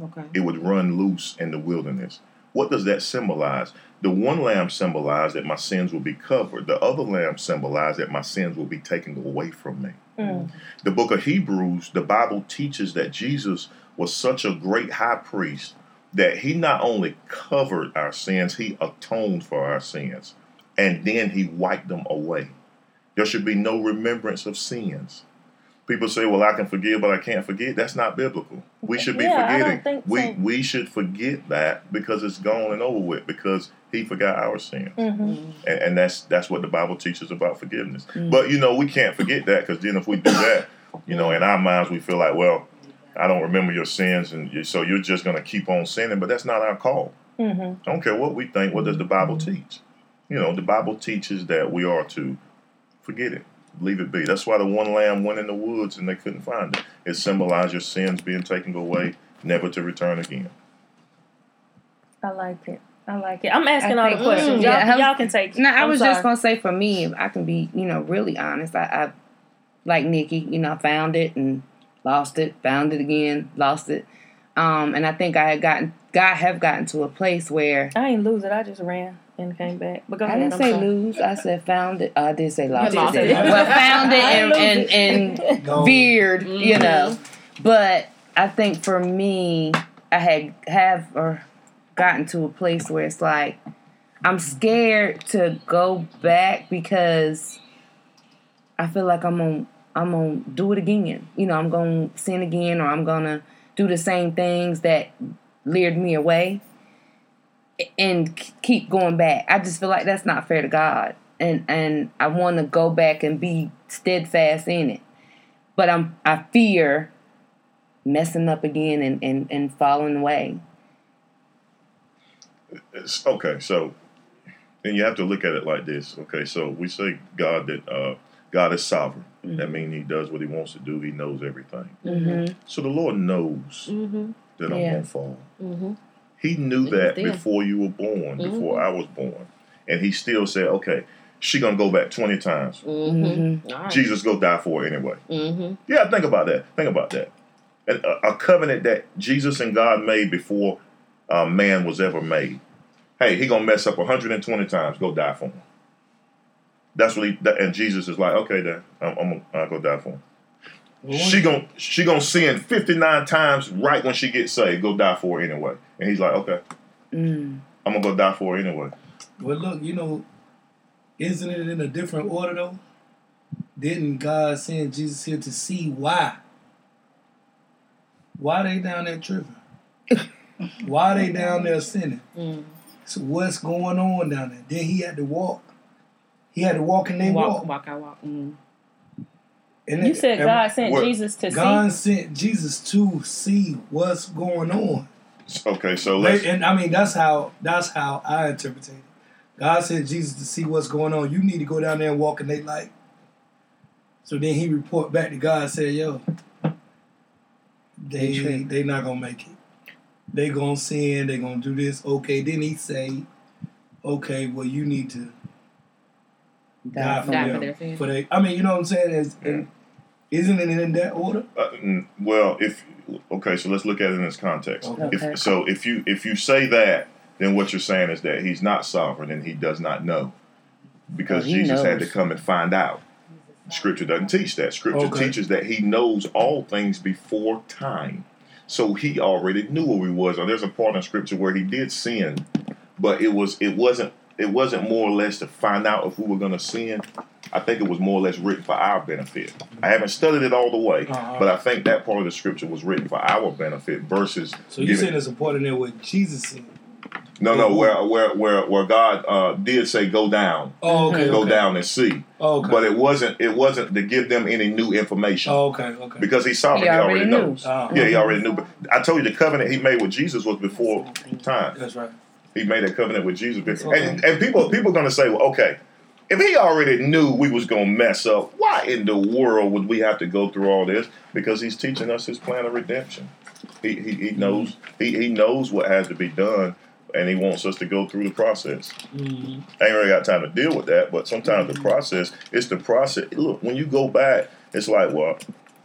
Okay. it would run loose in the wilderness. What does that symbolize? The one lamb symbolized that my sins will be covered. The other lamb symbolized that my sins will be taken away from me. Mm. The book of Hebrews, the Bible teaches that Jesus was such a great high priest that he not only covered our sins, he atoned for our sins, and then he wiped them away. There should be no remembrance of sins. People say, "Well, I can forgive, but I can't forget." That's not biblical. We should be Yeah, forgetting. think we so. we should forget that because it's gone and over with because he forgot our sins, hmm and, and that's that's what the Bible teaches about forgiveness. But you know, we can't forget that because then if we do that, you know, in our minds we feel like, well, I don't remember your sins, and so you're just going to keep on sinning. But that's not our call. hmm I don't care what we think. What does the Bible teach? You know, the Bible teaches that we are to forget it, leave it be. That's why the one lamb went in the woods and they couldn't find it. It symbolized your sins being taken away, never to return again. I like it. I like it. I'm asking I all the questions. Mm, y'all, yeah, was- y'all can take. No, I I'm was sorry. just gonna say for me, I can be, you know, really honest. I, I like Nikki, you know, I found it and lost it, found it again, lost it. Um, and I think I had gotten, God have gotten to a place where I ain't lose it. I just ran and came back. But go I ahead. didn't I'm say sorry. lose. I said found it. I did say lost, lost it. it. Well, found it and didn't and, and Gone. veered, you Mhm. know. But I think for me, I had have or gotten to a place where it's like I'm scared to go back because I feel like I'm gonna I'm gonna do it again. You know, I'm gonna sin again or I'm gonna do the same things that lured me away and keep going back. I just feel like that's not fair to God. And and I want to go back and be steadfast in it. But I'm I fear messing up again and and, and falling away. It's, okay, so and you have to look at it like this. Okay, so we say God that uh, God is sovereign. That means He does what He wants to do. He knows everything. Mm-hmm. So the Lord knows Mm-hmm. that I'm Yeah. gonna fall. Mm-hmm. He knew He that there. before you were born, before Mhm. I was born, and he still said, "Okay, she gonna go back twenty times. Mm-hmm. All right. Jesus go die for her anyway." Mm-hmm. Yeah, think about that. Think about that. And a, a covenant that Jesus and God made before uh, man was ever made. Hey, he gonna mess up 120 times. Go die for him. That's what he. That, and Jesus is like, okay, then I'm, I'm gonna I'll go die for him. She gon' she gonna sin 59 times right when she gets saved. Go die for her anyway. And he's like, okay, Mm. I'm gonna go die for her anyway. Well, look, you know, isn't it in a different order though? Didn't God send Jesus here to see why? Why they down there tripping? [laughs] why they down there sinning? Mm. So what's going on down there? Then he had to walk. He had to walk and they Walk, walk. walk, I walk. Mm. And You it- said God sent What- Jesus to see. God sent Jesus to see what's going on. Okay, so let's. And I mean that's how that's how I interpret it. God sent Jesus to see what's going on. You need to go down there and walk in their light. So then he report back to God and said, Yo, They they they not gonna make it. They gonna sin, they gonna do this. Okay, then he say, Okay, well you need to die for Die for them. their sin. For they I mean, you know what I'm saying? Is Yeah. isn't it in that order? Uh, well, if okay, so let's look at it in this context. Okay. Okay. If, so if you if you say that, then what you're saying is that he's not sovereign and he does not know, because he Jesus had to come and find out. Scripture doesn't teach that. Scripture Okay. teaches that he knows all things before time. So he already knew where we was. Or there's a part in Scripture where he did sin, but it was it wasn't it wasn't more or less to find out if we were going to sin. I think it was more or less written for our benefit. I haven't studied it all the way, Uh-huh. but I think that part of the Scripture was written for our benefit versus So you giving- saying there's a part in there where Jesus said. no, no, where where where where God uh, did say go down, Oh, okay. go okay. down and see, Oh, okay. but it wasn't it wasn't to give them any new information oh, okay, okay. because he's sovereign. He He already, already knew. knows. Oh, Yeah, he already knew. But I told you the covenant he made with Jesus was before time. That's right. He made a covenant with Jesus, before. and and people people are gonna say, well, okay, if he already knew we was gonna mess up, why in the world would we have to go through all this? Because he's teaching us his plan of redemption. He he, he knows he, he knows what has to be done, and he wants us to go through the process. Mm-hmm. I ain't really got time to deal with that, but sometimes the process, it's the process. Look, when you go back, it's like, well,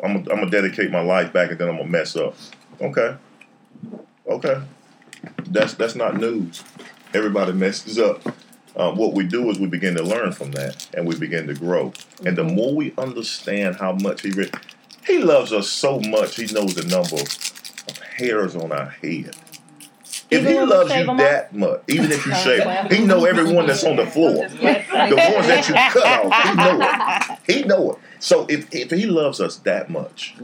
I'm I'm gonna dedicate my life back and then I'm gonna mess up. Okay, okay, that's that's not news. Everybody messes up. Um, what we do is we begin to learn from that and we begin to grow. And the more we understand how much he re- he loves us so much, he knows the number of hairs on our head. If Even he loves you that much, even if you [laughs] shave, he know everyone that's on the floor. [laughs] The ones that you cut off, he know it. He know it. So if, if he loves us that much,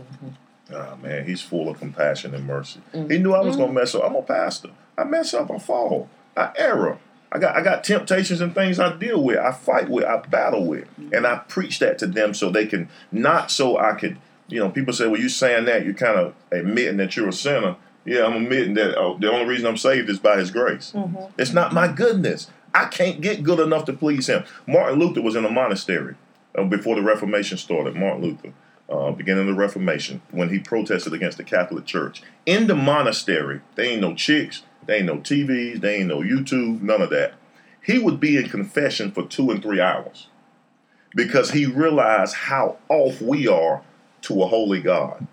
oh man, he's full of compassion and mercy. He mm-hmm. knew I was gonna mm-hmm. mess up. I'm a pastor. I mess up, I fall, I error. I got I got temptations and things I deal with, I fight with, I battle with. Mm-hmm. And I preach that to them so they can not so I could, you know, people say, Well, you saying that, you're kind of admitting that you're a sinner. Yeah, I'm admitting that oh, the only reason I'm saved is by his grace. It's not my goodness. I can't get good enough to please him. Martin Luther was in a monastery uh, before the Reformation started. Martin Luther, uh, beginning of the Reformation, when he protested against the Catholic Church. In the monastery, they ain't no chicks, they ain't no TVs, they ain't no YouTube, none of that. He would be in confession for two and three hours because he realized how off we are to a holy God.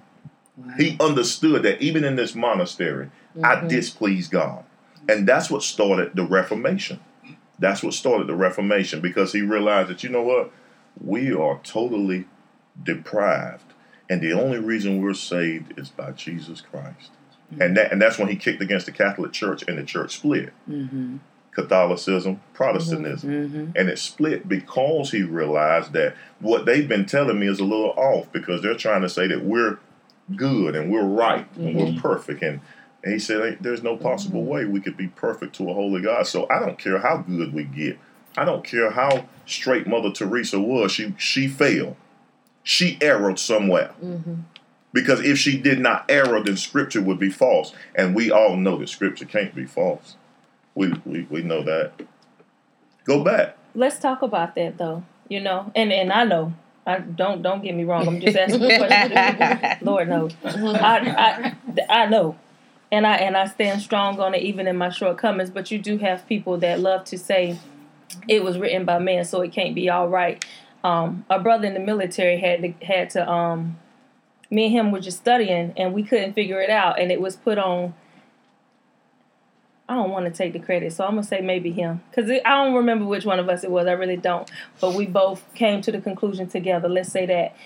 He understood that even in this monastery, I displease God. And that's what started the Reformation. That's what started the Reformation because he realized that, you know what? We are totally deprived. And the only reason we're saved is by Jesus Christ. And that and that's when he kicked against the Catholic Church and the church split. Mm-hmm. Catholicism, Protestantism. Mm-hmm. And it split because he realized that what they've been telling me is a little off because they're trying to say that we're good and we're right and we're perfect. And, and he said, "Ain't- There's no possible way we could be perfect to a holy God. So I don't care how good we get. I don't care how straight Mother Teresa was. She she failed. She erred somewhere. Mm-hmm. Because if she did not err, then scripture would be false. And we all know that scripture can't be false. We we, we know that. Go back. Let's talk about that though. You know, and and I know. I don't don't get me wrong. I'm just asking a question. [laughs] Lord knows. I, I I know. and I and I stand strong on it even in my shortcomings. But you do have people that love to say it was written by man, so it can't be all right. Um, a brother in the military had to had to um, me and him were just studying and we couldn't figure it out, and it was put on. I don't want to take the credit, so I'm gonna say maybe him because I don't remember which one of us it was. I really don't. But we both came to the conclusion together. Let's say that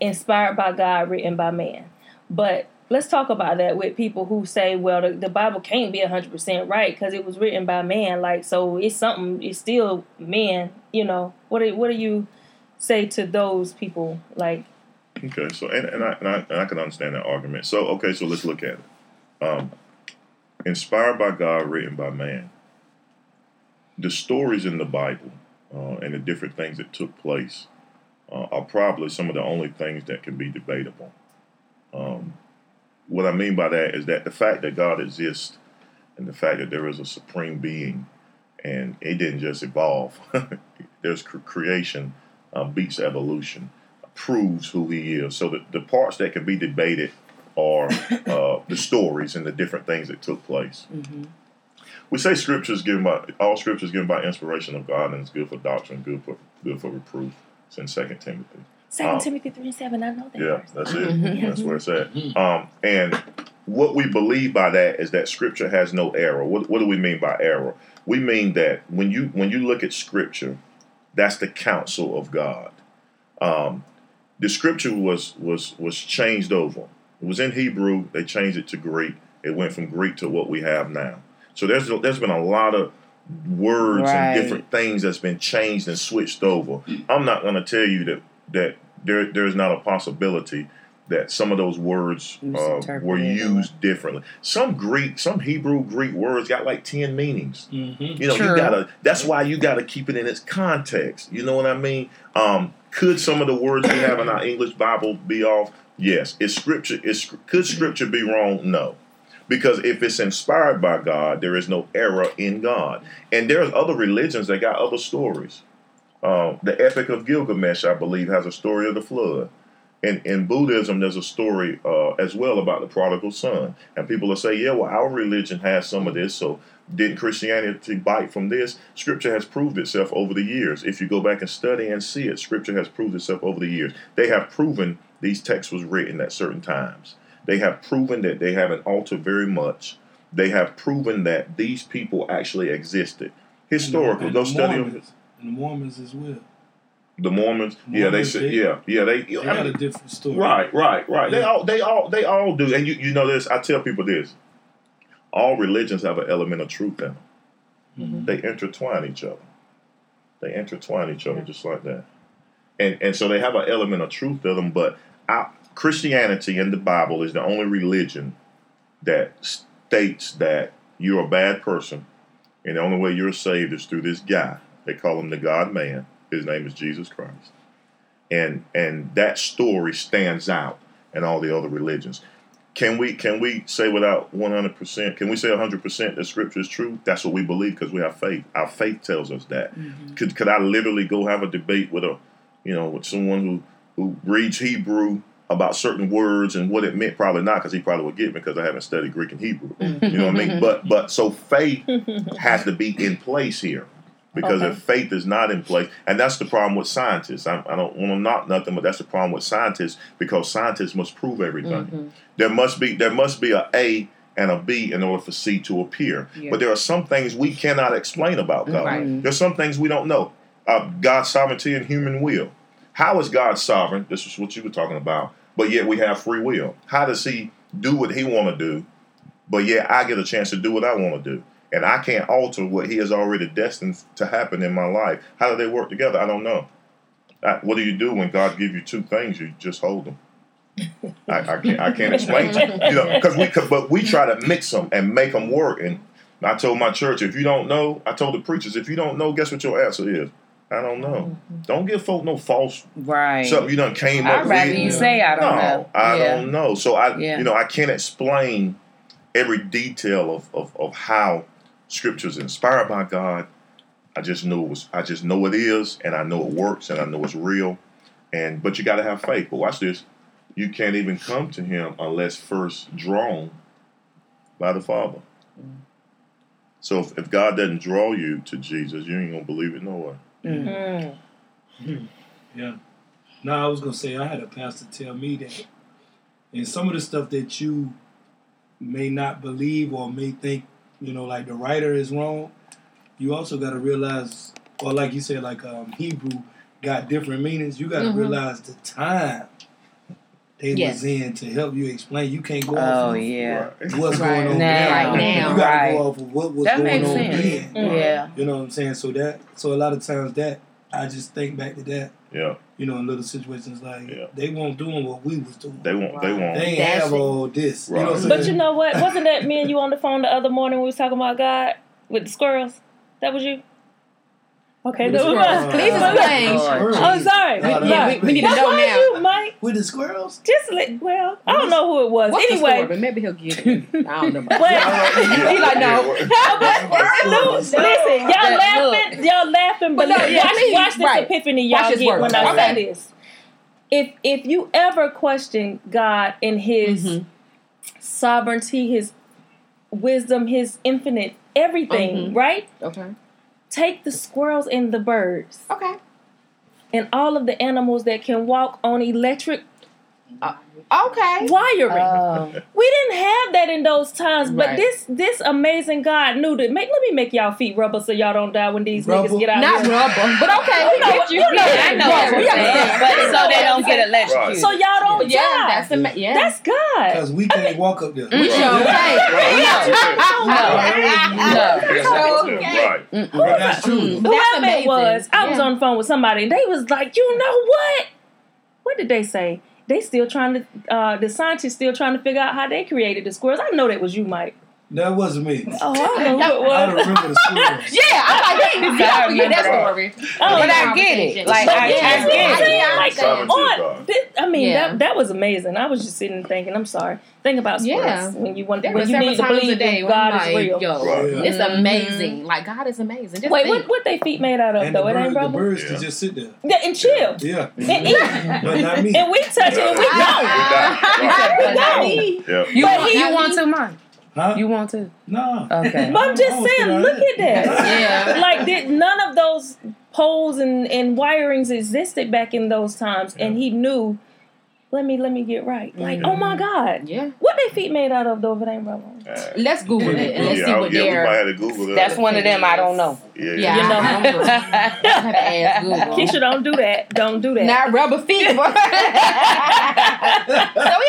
inspired by God, written by man. But let's talk about that with people who say, well, the, the Bible can't be 100% right because it was written by man. Like, so it's something, it's still man, you know. What do, what do you say to those people? Like, Okay, so and, and, I, and I and I can understand that argument. So okay, so let's look at it. Um, inspired by God, written by man. The stories in the Bible uh, and the different things that took place uh, are probably some of the only things that can be debatable. Um, what I mean by that is that the fact that God exists and the fact that there is a supreme being and it didn't just evolve, [laughs] there's cre- creation uh, beats evolution proves who he is. So the, the parts that can be debated are uh, [coughs] the stories and the different things that took place. Mm-hmm. We say scripture is given by all scripture is given by inspiration of God and it's good for doctrine, good for good for reproof. It's in Second Timothy. Second Um, Timothy 3 and 7, I know that. Yeah, verse. that's it. [laughs] That's where it's at. Um, and what we believe by that is that Scripture has no error. What, what do we mean by error? We mean that when you when you look at Scripture, that's the counsel of God. Um, the Scripture was was was changed over. It was in Hebrew. They changed it to Greek. It went from Greek to what we have now. So there's there's been a lot of words Right. and different things that's been changed and switched over. I'm not going to tell you that that there there's not a possibility that some of those words uh, were used differently. Some Greek, some Hebrew Greek words got like ten meanings. Mm-hmm. You know, you gotta. That's why you gotta keep it in its context. You know what I mean? Um, could some of the words we have in our English Bible be off? Yes. Is scripture? Is could scripture be wrong? No. Because if it's inspired by God, there is no error in God. And there's other religions that got other stories. Uh, the Epic of Gilgamesh, I believe, has a story of the flood. In, in Buddhism, there's a story uh, as well about the prodigal son. And people will say, yeah, well, our religion has some of this, so didn't Christianity bite from this? Scripture has proved itself over the years. If you go back and study and see it, Scripture has proved itself over the years. They have proven these texts was written at certain times. They have proven that they haven't altered very much. They have proven that these people actually existed. Historical. Go study them. And the Mormons as well. The Mormons. Yeah, they Mormons, said. Yeah, yeah. They. They I mean, a different story. Right, right, right. They all, they all, they all do. And you, you know this. I tell people this: all religions have an element of truth in them. Mhm. They intertwine each other. They intertwine each other just like that. And and so they have an element of truth to them. But our, Christianity and the Bible is the only religion that states that you're a bad person, and the only way you're saved is through this guy. They call him the God Man. His name is Jesus Christ and and that story stands out in all the other religions. Can we can we say without one hundred percent? Can we say hundred percent that Scripture is true? That's what we believe because we have faith. Our faith tells us that. Mm-hmm. Could could I literally go have a debate with a, you know, with someone who who reads Hebrew about certain words and what it meant? Probably not because he probably would get me because I haven't studied Greek and Hebrew. You know what I mean? [laughs] But but so faith [laughs] has to be in place here. Because Okay. if faith is not in place, and that's the problem with scientists. I, I don't want to knock nothing, but that's the problem with scientists because scientists must prove everything. There must be there must be a A and a B in order for C to appear. Yeah. But there are some things we cannot explain about God. Right. There's some things we don't know. Uh, God's sovereignty and human will. How is God sovereign? This is what you were talking about. But yet we have free will. How does He do what He want to do? But yet I get a chance to do what I want to do, and I can't alter what He has already destined to happen in my life. How do they work together? I don't know. I, what do you do when God gives you two things? You just hold them. I, I can't. I can't explain. To you, know, because we. could- But we try to mix them and make them work. And I told my church, if you don't know, I told the preachers, if you don't know, guess what your answer is? I don't know. Mm-hmm. Don't give folk no false Right. something you done came up I'd rather with. you say I don't no, know. I yeah. don't know. So I, Yeah. you know, I can't explain every detail of, of, of how scripture is inspired by God. I just know it was. I just know it is, and I know it works, and I know it's real. And but you got to have faith. But watch this: you can't even come to Him unless first drawn by the Father. So if, if God doesn't draw you to Jesus, you ain't gonna believe it no way. Mm. Mm. Yeah. No, I was gonna say I had a pastor tell me that, and some of the stuff that you may not believe or may think, you know, like the writer is wrong. You also got to realize, or like you said, like um, Hebrew got different meanings. You got to Mhm. realize the time they Yes. was in to help you explain. You can't go Oh off of yeah. what's Right. going on Now. Right now. You got to Right. go off of what was That going makes on sense. then. Mm. Yeah. You know what I'm saying? So that, so a lot of times that I just think back to that. Yeah, You know, in little situations like Yeah. they weren't doing what we was doing. they won't. They won't. They ain't That's have it. all this. You know what I'm But you know what? Wasn't that me and you on the phone the other morning when we was talking about God with the squirrels? That was you? Okay, the squirrels. Please Look, explain. Squirrels. Oh, sorry. No, no, Yeah, we, we need to That know was now. You, Mike. With the squirrels? Just li- well, I don't know who it was. What's the anyway, story? Maybe he'll get it. [laughs] I don't know. About Well- that. He like, no. [laughs] No, listen, y'all That laughing, y'all laughing, but But no, yeah, watch, please, watch this right. epiphany y'all his get work. when I Okay. say this. If if you ever question God in His Mhm. sovereignty, His wisdom, His infinite everything, Mhm. right? Okay. Take the squirrels and the birds Okay. And all of the animals that can walk on electric Uh, okay. wiring. Oh. We didn't have that in those times, but Right. this this amazing God knew to make. Let me make y'all feet rubber so y'all don't die when these Rubber? niggas get out Not here. rubber, but okay. we know you. you know Yeah, I know what we you're saying, but so know they don't get saying. electrocuted. So y'all don't Yeah, die. that's the yeah. That's God. Because we can't walk up there. we sure Yeah. okay. no. That's true. Though. That's Whoever it amazing. was, I was on the phone with somebody, and they was like, "You know what? What did they say? They still trying to. Uh, the scientists still trying to figure out how they created the squirrels. I know that was you, Mike. That wasn't me. Oh, I don't know who it I don't remember the squirrels. [laughs] Yeah, I'm like, hey, y'all forget that story. Oh, But. I get it. Like I, yeah, I I'm get it. saying. I Like, understand. On, this, I mean, Yeah. that that was amazing. I was just sitting and thinking. I'm sorry. Think about squirrels Yeah. when you want There when you need to believe that when I'm God is real. Yo, Right. it's Mhm. amazing. Like God is amazing. Just Wait, think. what what they feet made out of And the, though? It bird, ain't the birds Yeah. can just sit there. Yeah, and chill Yeah. and eat, But not me. and we touch it and we don't. Right. Not No. me. Yeah. You, [laughs] But want, he- you want to, Mike? Huh? You want to? no. Okay. But I'm just saying, look at that. [laughs] Yeah. Like did none of those poles and, and wirings existed back in those times, and he knew. Let me let me get right. Like, oh my God, Yeah. what they feet made out of though? If it ain't rubber. Uh, Let's Google it and let's yeah, see I- what yeah, we might they're. have to Google that. That's one of them I don't know. Yeah, Yeah, You know. I don't know. [laughs] I have to ask Google. Keisha, don't do that. Don't do that. Not rubber feet. [laughs] so we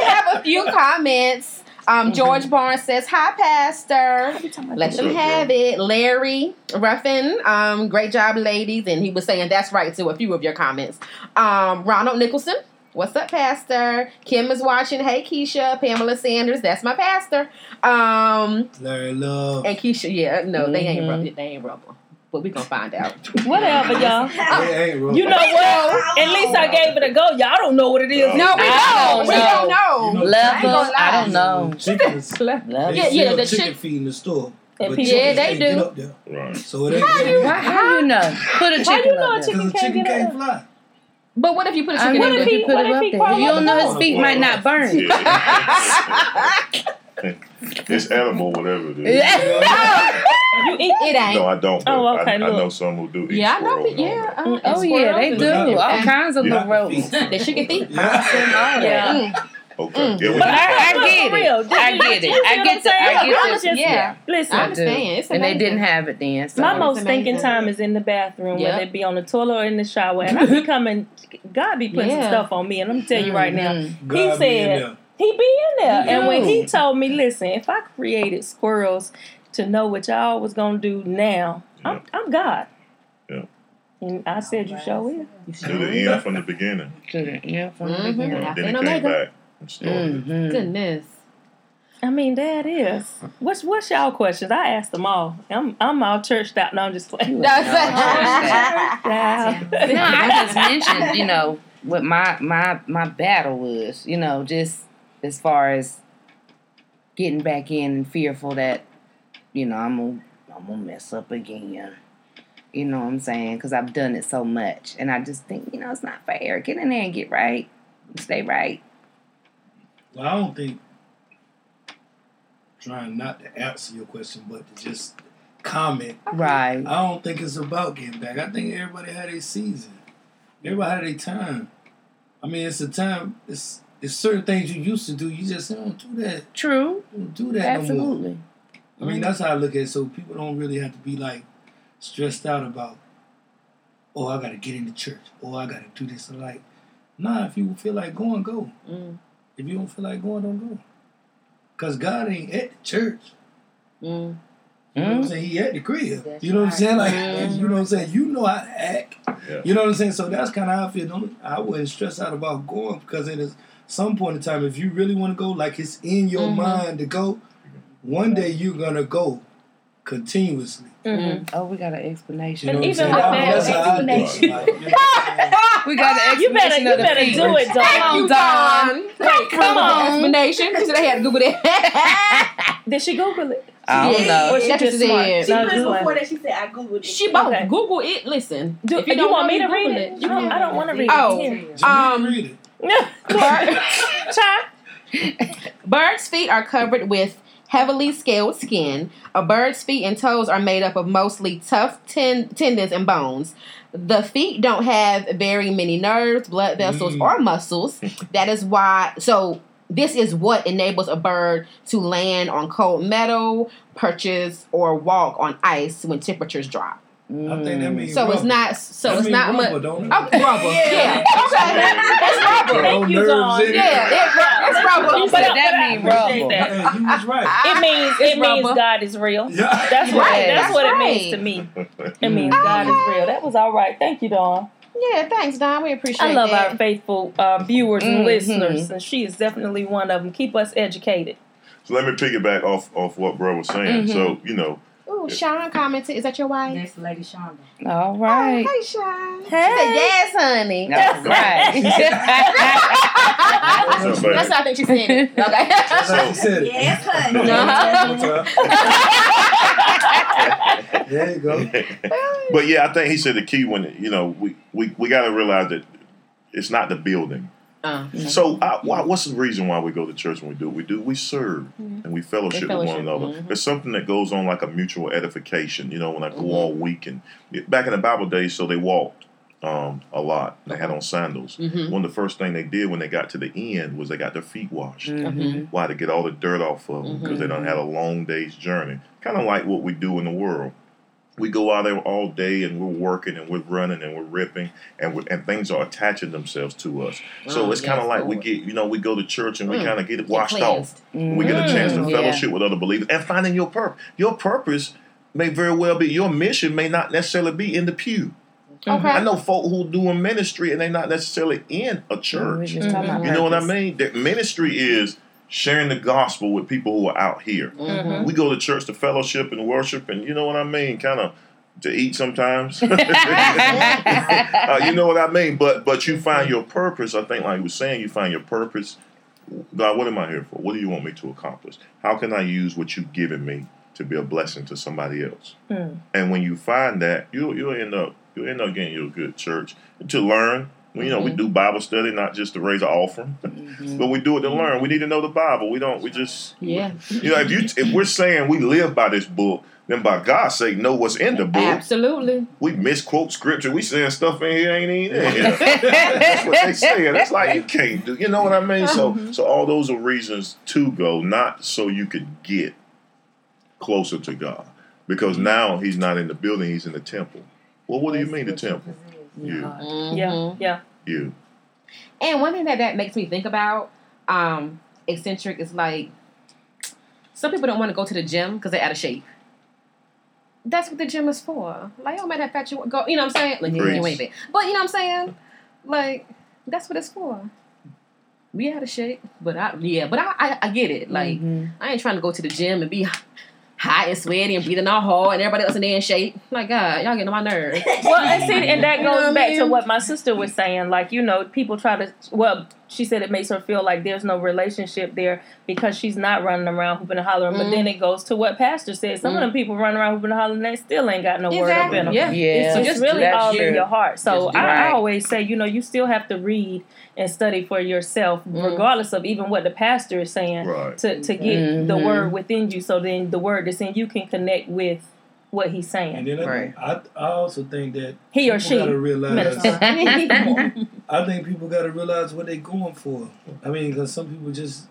have a few comments. Um, George Barnes says, "Hi, Pastor. Let them up, have it." Larry Ruffin, um, great job, ladies, and he was saying that's right to a few of your comments. Um, Ronald Nicholson, what's up, Pastor? Kim is watching. Hey, Keisha. Pamela Sanders, that's my pastor. Um, Larry Love. and Keisha, yeah, no, they ain't rubber. They ain't rubber, but we gonna find out. [laughs] Whatever, y'all. [laughs] They ain't. You know what? At least I gave it a go. Y'all don't know what it is. No, we don't. don't We don't You know. know, I ain't Level, I don't know. Chickens. Level. Yeah, yeah, the chicken chick- feed in the store. But Yeah, they can't do. Get up there. Right. So it ain't. Why, how do you know? Put a How chicken you know a chicken can't chicken get can't up? fly. But what if you put a chicken know, in What if the he- you put what it if up he there. You don't know his feet might not burn. [laughs] Yeah. it's animal, whatever it is. [laughs] You eat It ain't. No, I don't. Oh, okay, I, I know some who do eat yeah, I know. squirrels pe- and all Yeah. that. Oh yeah, they do all and kinds of Yeah. little rodents. The chicken feet. Yeah. [laughs] Yeah. Mm. Okay. Yeah, But I, I For get real. it. I get it. I get I'm the. I I'm get just- Yeah. Listen, I I understand. do. It's And they didn't have it then. So. my most thinking time is in the bathroom, Yep. whether it be on the toilet or in the shower. And I be [laughs] coming, God be putting Yeah. some stuff on me. And I'm gonna tell you right now, Mhm. God he be said, there. He be in there. He and when he told me, listen, if I created squirrels to know what y'all was gonna do now, I'm, I'm God. Yeah. And I said, you sure will. Do the end from the beginning. Yeah, from the Mhm. beginning. Alpha Then he came back and started. Mhm. Goodness. I mean, that is. What's what's y'all questions? I asked them all. I'm I'm all churched out. No, I'm just playing. [laughs] Yeah. [laughs] No, I just mentioned, you know, what my my my battle was, you know, just as far as getting back in and fearful that, you know, I'm gonna I'm gonna mess up again. You know what I'm saying? Because I've done it so much, and I just think, you know, it's not fair. Get in there and get right, stay right. Well, I don't think trying not to answer your question, but to just comment. Right. I don't think it's about getting back. I think everybody had a season. Everybody had a time. I mean, it's a time. It's it's certain things you used to do. You just don't do that. True. You don't do that no more. Absolutely. I mean, that's how I look at it. So people don't really have to be like stressed out about, oh, I got to get into church. Oh, I got to do this. And like, nah, if you feel like going, go. Mm. If you don't feel like going, don't go. Because God ain't at the church. Mm. You know what I'm saying? He at the crib. That's you know what I'm saying? Like, Mhm. [laughs] you know what I'm saying? You know how to act. Yeah. You know what I'm saying? So that's kind of how I feel. Don't, I wouldn't stress out about going because it is some point in time, if you really want to go, like it's in your Mhm. mind to go, one day you're going to go continuously. Mhm. Oh, we got an explanation. You know And what I'm even with That's that how I do it. explanation- Like, you know what I'm saying? [laughs] We got an explanation. You better, you of the better do it, Dawn. Thank you, Dawn. Wait, come on. Explanation. She said I had to Google that. [laughs] Did she Google it? I don't Yeah. know. Or she That's just what smart? she She said. No, put it before that. She said, "I googled it." she both Okay. Google it. Listen. Do, if you, don't want know, me to read Google it? You I don't, can- I don't want to read Oh. it. Just Um, read it. Bird. Birds' feet are covered with heavily scaled skin. A bird's feet and toes are made up of mostly tough ten- tendons and bones. The feet don't have very many nerves, blood vessels, Mm. or muscles. That is why. So this is what enables a bird to land on cold metal, perches, or walk on ice when temperatures drop. I think that means So it's not. So That it's not rubber, much. don't it? Oh, rubber. Yeah. Yeah. Okay. It's rubber. Thank you, nerves Dawn. Yeah. It, it's rubber. You But said that that mean mean rubber. rubber. That. Hey, you was right. It means It's it means rubber. God is real. Yeah. That's what Right, that's, that's what it means to me. It means God is real. That was all right. Thank you, Dawn. Yeah. Thanks, Dawn. We appreciate. It. I love that. our faithful uh, viewers and Mhm. listeners, and she is definitely one of them. Keep us educated. So let me piggyback off off what bro was saying. Mhm. So you know, Ooh, Sean commented. Is that your wife? That's Lady Shonda. All Oh, hey, Sean. She Hey. said, yes, honey. That's right. [laughs] So, That's how I think she said it. Okay. That's [laughs] how she said it. Yes, honey. Uh-huh. [laughs] There you go. but yeah, I think he said the key when you know we we, we got to realize that it's not the building. Uh, So I, why, what's the reason why we go to church when we do what we do? We serve Mhm. and we fellowship, We with one another. mhm. There's something that goes on like a mutual edification. You know, when I go Mhm. all week and back in the Bible days, so they walked um, a lot. They had on sandals. mhm. One of the first thing they did when they got to the end was they got their feet washed. Mhm. Why to get all the dirt off of them because they done had a long day's journey. Kind of like what we do in the world. We go out there all day and we're working and we're running and we're ripping and we and things are attaching themselves to us. So Oh, it's kind of yes, like we get you know we go to church and we Mm. kind of get it washed off. We get a chance to Mm. fellowship with other believers and finding your purpose. Your purpose may very well be your mission may not necessarily be in the pew. Okay. I know folk who doing ministry and they're not necessarily in a church. just talking about You know what I mean? That ministry is sharing the gospel with people who are out here. Mhm. We go to church to fellowship and worship, and you know what I mean, kind of to eat sometimes. [laughs] [laughs] uh, you know what I mean? But but you find your purpose. I think, like you was saying, you find your purpose. God, what am I here for? What do you want me to accomplish? How can I use what you've given me to be a blessing to somebody else? Hmm. And when you find that, you you'll end up you will end up getting you a good church to learn. You know, we mm-hmm. do Bible study not just to raise an offering, mm-hmm. but we do it to learn. We mm-hmm. need to know the Bible. We don't. We just Yeah. you know if you if we're saying we live by this book, then by God's sake, know what's in the book. Absolutely. We misquote scripture. We saying stuff in here ain't even in here. That's what they saying. It's like you can't do. You know what I mean? So so all those are reasons to go, not so you could get closer to God, because now He's not in the building; He's in the temple. Well, what do you mean the temple? You, Yeah, Mhm. yeah. you. And one thing that that makes me think about um, eccentric is like some people don't want to go to the gym because they're out of shape. That's what the gym is for. Like, oh man, that fat you go. You know what I'm saying? Like, you Preach. ain't fit. But you know what I'm saying? Like, that's what it's for. We out of shape, but I yeah, but I I, I get it. Like, Mhm. I ain't trying to go to the gym and be hot and sweaty and breathing all hard and everybody else in there in shape. Like, God, y'all getting on my nerves. Well, and see, and that You know goes what I back to what my sister was saying. Like, you know, people try to. Well, she said it makes her feel like there's no relationship there because she's not running around hooping and hollering. But Mhm. then it goes to what Pastor said. Some of them people running around hooping and hollering, they still ain't got no word up Exactly. in them. Yeah. Yeah. It's just Just really that's all in your heart. So I, right. I always say, you know, you still have to read and study for yourself, Mm. regardless of even what the pastor is saying, Right. to, to get the Mhm. word within you. So then the word that's in you can connect with what he's And saying. then I- Right. I, I also think that He or she. gotta realize. [laughs] I think people got to realize what they're going for. I mean, because some people just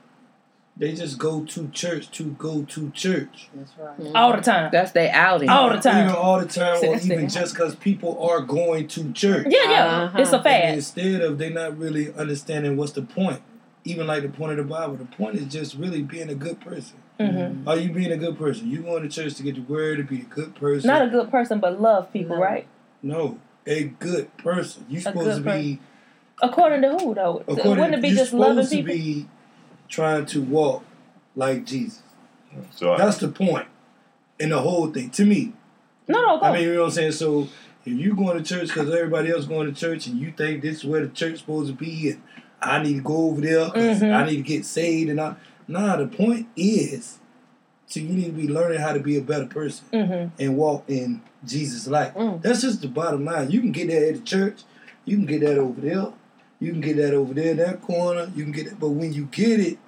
they just go to church to go to church. That's right. all the time. That's their outing. All the time. Even all the time, or Sit- sit. even just because people are going to church. Yeah, yeah. Uh-huh. It's a And instead of they not really understanding what's the point. Even like the point of the Bible, the point is just really being a good person. Hmm Are you being a good person? You going to church to get the word to be a good person? Not a good person, but love people, No. right? no, a good person. You supposed to be According to who, though? according. Wouldn't it be you're just loving supposed to people? be trying to walk like Jesus. So I, That's the point in the whole thing. To me, No, no, go. I mean, you know what I'm saying. So if you going to church because everybody else going to church, and you think this is where the church supposed to be, and I need to go over there because Mhm. I need to get saved, and I nah. The point is, so you need to be learning how to be a better person hmm and walk in Jesus' light. Mm. That's just the bottom line. You can get that at the church. You can get that over there. You can get that over there in that corner. You can get it. But when you get it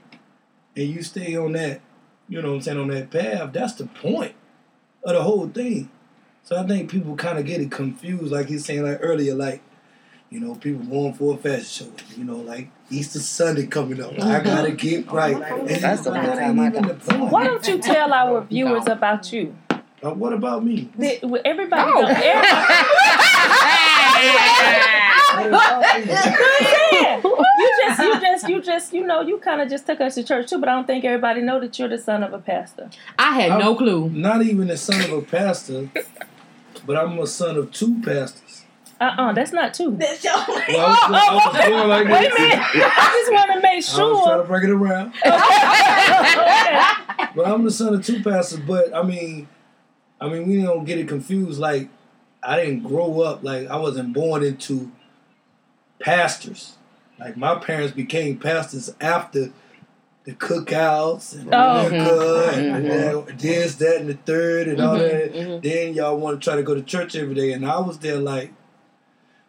and you stay on that, you know what I'm saying, on that path, that's the point of the whole thing. So I think people kind of get it confused, like he's saying like earlier, like, you know, people going for a fashion show, you know, like Easter Sunday coming up. I gotta get right. And That's the only time I got. Why don't you tell our viewers about you? Uh, what about me? That- well, Everybody, Oh. everybody Yeah. [laughs] you just, you just, you just, you know, you kind of just took us to church too, but I don't think everybody know that you're the son of a pastor. I had no clue. Not even the son of a pastor, but I'm a son of two pastors. Uh-uh, that's not two. That's your Well, I was, I was like Wait a minute. I just want to make sure. I was trying to bring it around. [laughs] Okay. But I'm the son of two pastors. But I mean, I mean, we don't get it confused. Like, I didn't grow up like I wasn't born into pastors. Like my parents became pastors after the cookouts and Oh. liquor and, Mhm. this, that, and the third, and all that. mhm. Then y'all want to try to go to church every day, and I was there like,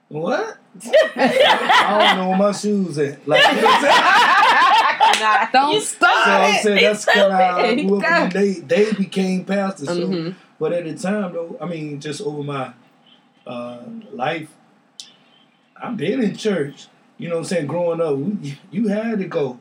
what? [laughs] I don't know where my shoes at. Like, you know what I'm saying? Don't You So I'm saying that's kind of how I grew up. They they became pastors. So, Mhm. but at the time though, I mean, just over my uh, life, I've been in church. You know what I'm saying? Growing up, we, you had to go.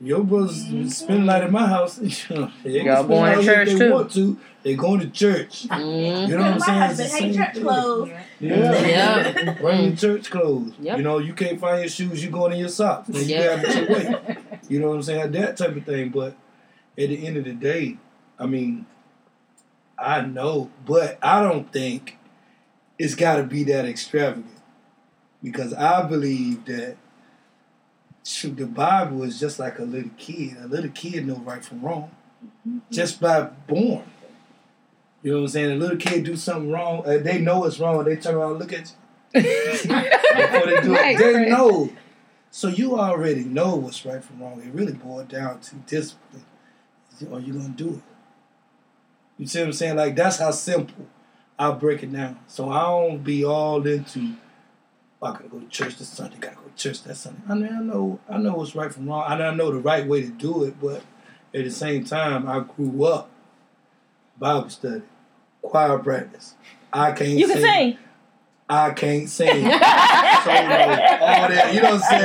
Your brothers spend the night at my house. [laughs] they can Y'all spend going the to night church if they too? want to. They going to church. Mhm. You know what I'm saying? It's husband the church thing. clothes. Yeah. Yeah. [laughs] Bring your church clothes. Yep. You know, you can't find your shoes, You're going in your socks. Then you Yeah. have it your way. You know what I'm saying? That type of thing. But at the end of the day, I mean, I know, but I don't think it's got to be that extravagant because I believe that shoot, the Bible is just like a little kid. A little kid know right from wrong just by born. You know what I'm saying? A little kid do something wrong, uh, they know it's wrong. They turn around and look at you before they do it. They know. So you already know what's right from wrong. It really boiled down to discipline. Are you gonna do it? You see what I'm saying? Like that's how simple I break it down. So I don't be all into "Oh, I gotta go to church this Sunday, gotta go to church that Sunday. I mean I know I know what's right from wrong. I know the right way to do it, but at the same time I grew up Bible study, choir practice. I can't sing. You can sing. I can't sing. [laughs] Solo, all that, you know what I'm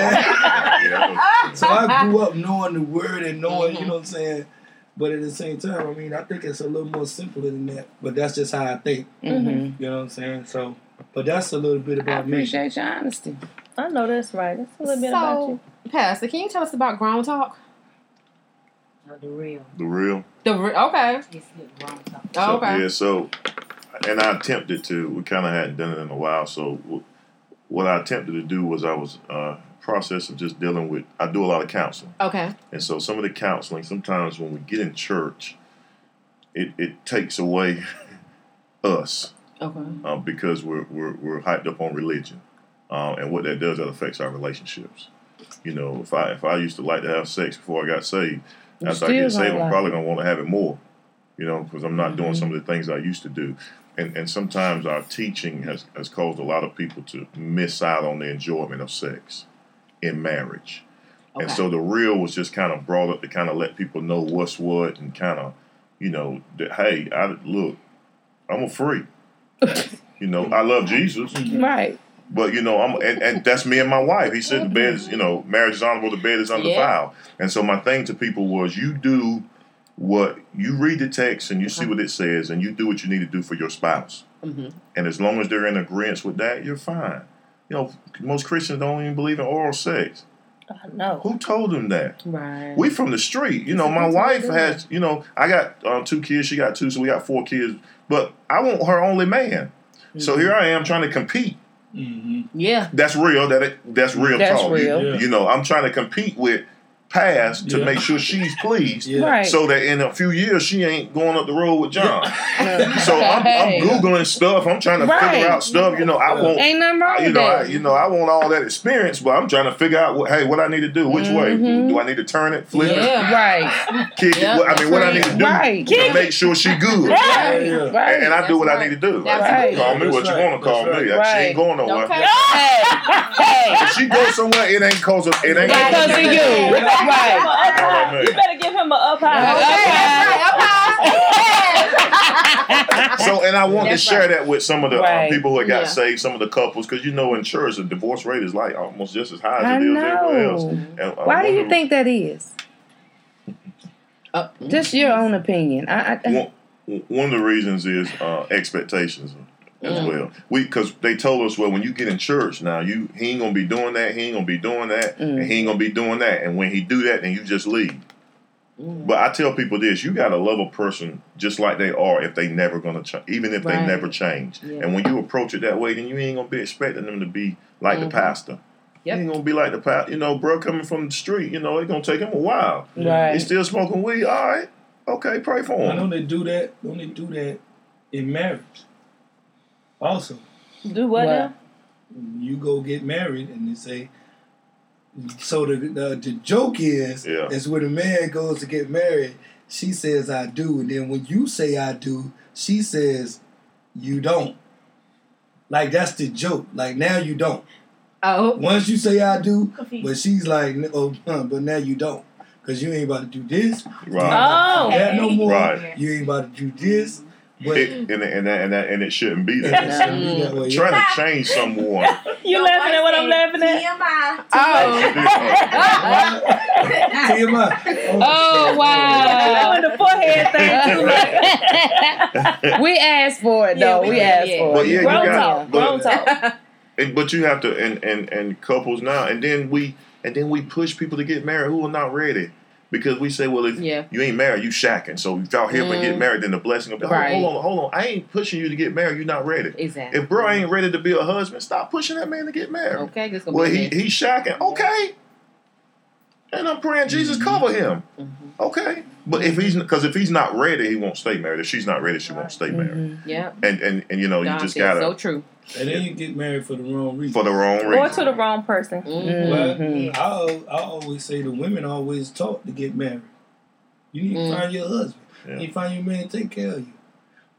saying? So I grew up knowing the word and knowing, Mhm. you know what I'm saying? But at the same time, I mean, I think it's a little more simpler than that. But that's just how I think, Mhm. you know what I'm saying? So, but that's a little bit about me. I appreciate your honesty. I know that's right. That's a little bit about you. Pastor, can you tell us about Grown Talk? No, the real. the real. The re- okay. It's good grown talk. Oh, So, okay. Yeah, so, and I attempted to, we kind of hadn't done it in a while. So, w- what I attempted to do was I was, uh, process of just dealing with, I do a lot of counseling. Okay. And so, some of the counseling, sometimes when we get in church, it, it takes away [laughs] us Okay. uh, because we're, we're, we're hyped up on religion. Uh, and what that does, that affects our relationships. You know, if I if I used to like to have sex before I got saved, You after I get saved, I'm probably gonna want to have it more. You know, because I'm not doing Mhm. some of the things I used to do. And and sometimes our teaching has has caused a lot of people to miss out on the enjoyment of sex in marriage. And so the real was just kind of brought up to kind of let people know what's what and kind of, you know, that hey, I look, I'm a freak. [laughs] you know, I love Jesus, Right. But you know, I'm and, and that's me and my wife. He said the bed is, you know, marriage is honorable, the bed is undefiled. And so my thing to people was you do what you read the text and you see what it says and you do what you need to do for your spouse. Mhm. And as long as they're in agreement with that, you're fine. You know, most Christians don't even believe in oral sex. I know. Who told them that? Right. We from the street. You know, my wife has, you know, I got uh, two kids, she got two, so we got four kids. But I want her only man. So here I am trying to compete. Hmm yeah. That's real. That that's real That's talk. real. You, Yeah. you know, I'm trying to compete with past to Yeah. make sure she's pleased. Yeah. Right. So that in a few years she ain't going up the road with John. No. [laughs] So I'm, Hey. I'm googling stuff. I'm trying to Right. figure out stuff. You know, I want Ain't nothing wrong you with know, I, you know, I want all that experience, but I'm trying to figure out what, hey, what I need to do. Which way Mhm. do I need to turn it, flip it, Yeah. right. kick Yep, it? What, I mean, what I need to do Right. to make sure she good, Right. Yeah. Right. and, and I do That's what I need to do. Right. Call me what That's you want to call That's me. right. She ain't going nowhere. Okay. hey. Hey. If she goes somewhere, it ain't cause of it ain't Because of you. You better give him Right. up high. You better give him a up high. So, and I want to share right. that with some of the Right. uh, people who had got Yeah. saved, some of the couples, because you know, in church, the divorce rate is like almost just as high as I it is everywhere else. And I Why do you think that is? Uh, Just your own opinion. I, I, one, one of the reasons is uh, expectations as Mm. well. We because they told us, well, when you get in church now, you he ain't gonna be doing that, he ain't gonna be doing that, Mm. and he ain't gonna be doing that, and when he do that, then you just leave. Mm. But I tell people this: you gotta love a person just like they are, if they never gonna change, even if Right. they never change. Yeah. And when you approach it that way, then you ain't gonna be expecting them to be like the Mhm. pastor. Yep. You ain't gonna be like the pastor. You know, bro, coming from the street, you know, it's gonna take him a while. right. He's still smoking weed. All right, okay, pray for him. I him. know they do that. Don't they do that in marriage? Also, Do what, What? now? you go get married and they say. So the the, the joke is, Yeah. is when a man goes to get married, she says I do, and then when you say I do, she says you don't. Like that's the joke. Like now you don't. Oh. Once you say I do, but she's like, oh, huh, but now you don't, cause you ain't about to do this. Right. about to Oh. that no more. Right. You ain't about to do this. But It, and, and, that, and, that, and it shouldn't be that. shouldn't be that way. Trying to change someone. [laughs] You laughing at what I'm laughing at? TMI. Oh. TMI. Oh, [laughs] oh, oh wow. Doing the forehead thing too. [laughs] we asked for it, Yeah, though. we we asked yeah. for But it. yeah, you Grown got- talk. but- Grown talk. And, but you have to, and, and, and couples now, and then we and then we push people to get married who are not ready. Because we say, well, if Yeah. you ain't married, you shacking. So if y'all help and get Mm. married, then the blessing will be, hold, Right. hold on, hold on. I ain't pushing you to get married. You're not ready. Exactly. If bro ain't ready to be a husband, stop pushing that man to get married. Okay, this gonna Well, be he, he's shacking. Okay. And I'm praying Jesus cover him. Mhm. Okay. But if he's because if he's not ready, he won't stay married. If she's not ready, she won't stay married. Mhm. Yeah. And and and you know, you just gotta so true. And then you get married for the wrong reason. for the wrong reason. Or to the wrong person. Mhm. But Mhm. I, I always say the women always taught to get married. You need Mm. to find your husband. Yeah. You need to find your man to take care of you.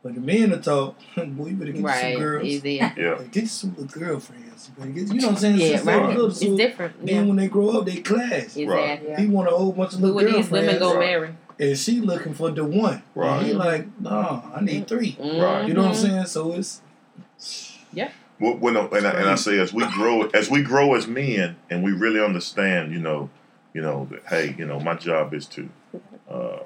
But the men are taught, [laughs] boy, you better get you some girls. Is [laughs] it? Yeah. Get you some little girlfriends. You, get, you know what I'm saying? Yeah, Since they were right. little, It's so different. Then Yeah. when they grow up, they clash. Exactly. He want a whole bunch of Look little what these women girlfriends, gonna Right. marry. and she looking for the one. Right. And he like, no, I need three. Right. You know what I'm saying? So it's When, when I- and, I, and I say as we grow as we grow as men and we really understand, you know, you know that hey, you know, my job is to uh,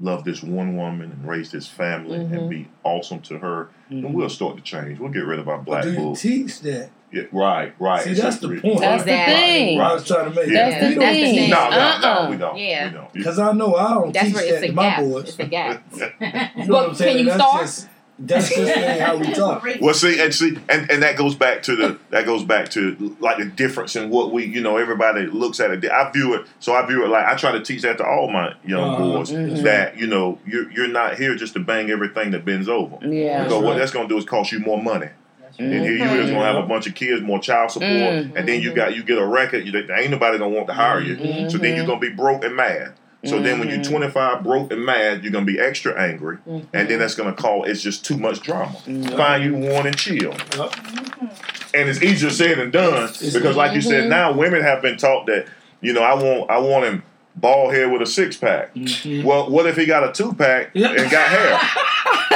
love this one woman and raise this family Mhm. and be awesome to her, and we'll start to change. We'll get rid of our but black do you bull. teach that? Yeah, right, right. See, that's the point. That's the Exactly. thing. I was trying to make. Yeah. That's the- that's the thing. No, no, Uh-uh. no, we don't. Yeah. We don't. Because I know I don't That's teach where that it's a to my gap. boys. It's a gap. [laughs] You know But what I'm saying? can you that's start? Just, that's just how we [laughs] talk. Well, see, and see, and, and that goes back to the that goes back to like the difference in what we, you know, everybody looks at it. I view it, so I view it like I try to teach that to all my young Uh-huh. boys Mhm. that you know you're you're not here just to bang everything that bends over. Yeah. Because what right. that's going to do is cost you more money. right. Then here you is gonna have a bunch of kids, more child support, Mm. and then you got you get a record. You, there ain't nobody gonna want to hire you. So then you're gonna be broke and mad. So then when you're 25, broke and mad, you're gonna be extra angry, and then that's gonna call it's just too much drama. Find you one and chill. Yup. And it's easier said than done because, like you said, now women have been taught that you know I want I want him bald head with a six pack. Well, what if he got a two pack and got hair? [laughs]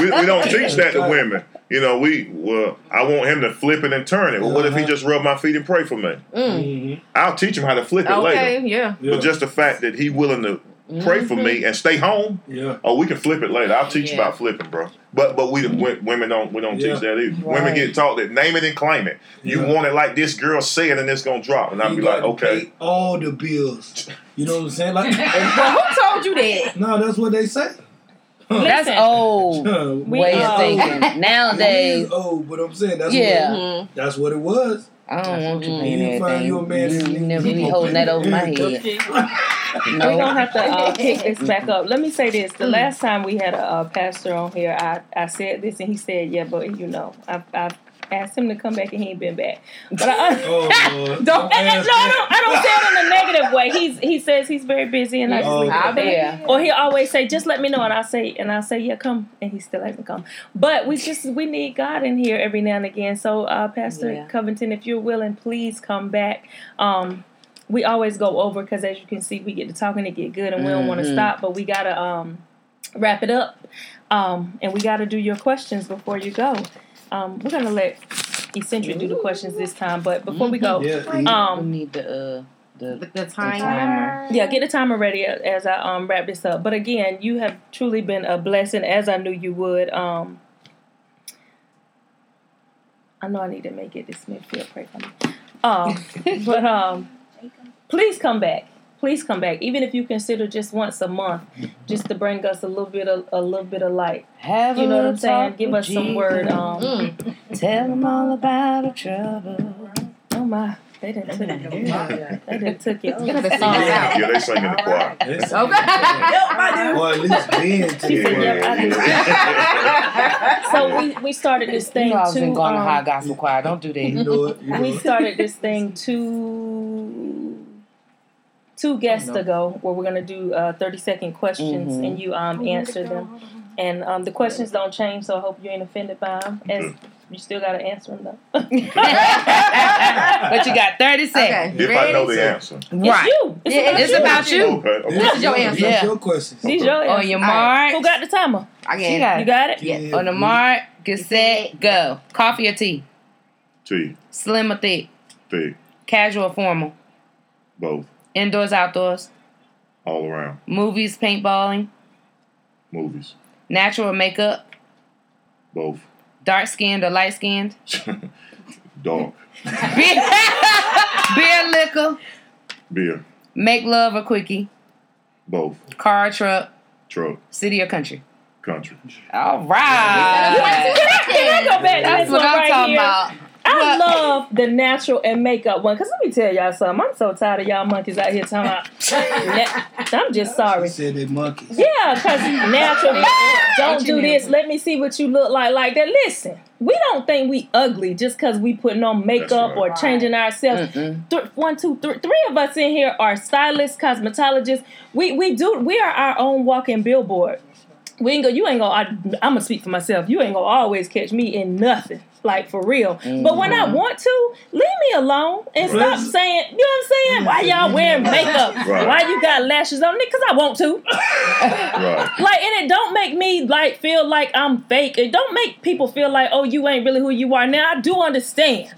we, we don't [laughs] teach that to women. You know, we well, I want him to flip it and turn it. Well, what if he Uh-huh. just rub my feet and pray for me? Mhm. I'll teach him how to flip it Okay, later. yeah. Yeah. But just the fact that he willing to pray for me and stay home, yeah. oh, we can flip it later. I'll teach you about flipping, bro. But but we w- women don't we don't Yeah. teach that either. Women get taught that name it and claim it. You Yeah. want it like this girl said, and it's gonna drop, and I'll be like, okay. pay all the bills. You know what I'm saying? Like, Well, [laughs] who told you that? no, that's what they say. That's old We, way of thinking. Nowadays, is old, but I'm saying that's Yeah. what that's what it was. I don't want you You paying find everything. you a man You, you never to be be holding that over my open. head. [laughs] We're No. gonna have to uh, [laughs] pick this back up. Let me say this: the last time we had a, uh pastor on here, I, I said this, and he said, "Yeah, but you know, I've, I've asked him to come back, and he ain't been back." But I, [laughs] Oh, [laughs] Lord. don't, and, [laughs] and, no, I don't, I don't say it in a negative way. He's he says he's very busy, and I just Oh, leave it I at that. bet. Yeah. Or he always say, "Just let me know," and I say, and I say, "Yeah, come," and he still hasn't come. But we just we need God in here every now and again. So, uh, Pastor Yeah. Covington, if you're willing, please come back. Um, we always go over because, as you can see, we get to talking to get good, and we don't want to Mhm. stop. But we gotta um, wrap it up, um, and we gotta do your questions before you go. Um, we're gonna let Eccentric do the questions this time, but before we go, Yeah, we um, need the uh, the, The, the timer. timer. Yeah, get a timer ready as I um wrap this up. But again, you have truly been a blessing as I knew you would. Um I know I need to make it this midfield pray for me. Um [laughs] but um please come back. Please come back. Even if you consider just once a month, just to bring us a little bit of a little bit of light. Have You a know what I'm little saying? Give with us some word. Um Mm. Tell them all about the trouble. oh my they didn't took it. They didn't took it. You gotta sing out. Yeah, they sing in the choir. [laughs] That's- Okay. Or at least Ben to She the said, "Yep, I do." So we, we started this You thing know I was to in going to um, high gospel choir. Don't do You that. know it. You know we it. started this thing two two guests ago where we're gonna do uh, thirty second questions Mhm. and you um answer them and um the questions don't change so I hope you ain't offended by them as you still gotta answer them though. [laughs] but you got 30 seconds. Okay. If I know Ready? the answer. It's Right. you. It's Yeah, about It's you. about you. Okay. okay. This is your your- answer. That's Yeah. your questions. These your On your All right. mark. Who got the timer? I She get got You got it? Yeah. On the mark, get set, go. Coffee or tea? Tea. Slim or thick? thick, Casual or formal? both, Indoors, outdoors? all around. Movies, paintballing? Movies, Natural makeup? both. Dark skinned or light skinned? [laughs] Dark, Beer, [laughs] beer, liquor? beer, Make love or quickie? both. Car truck? Truck, City or country? country. All right. Can can I go back to That's what I'm right talking here? about. I What? love the natural and makeup one. Cause let me tell y'all something. I'm so tired of y'all monkeys out here talking about. [laughs] na- I'm just sorry. said they monkeys. Yeah, cause natural. [laughs] Don't do this. Let me see what you look like. Like that. Listen, we don't think we ugly just cause we putting on makeup right. or changing ourselves. Th- one, two, three. Three of us in here are stylists, cosmetologists. We we do. We are our own walking billboard. We ain't go. You ain't gonna. I, I'm gonna speak for myself. You ain't gonna always catch me in nothing. Like for real. But when I mm-hmm. want to, leave me alone and stop saying. You know what I'm saying? Why y'all mm-hmm. wearing makeup? [laughs] Right. Why you got lashes on? Because I want to. [laughs] Right. Like, and it don't make me like feel like I'm fake. It don't make people feel like, oh, you ain't really who you are. Now I do understand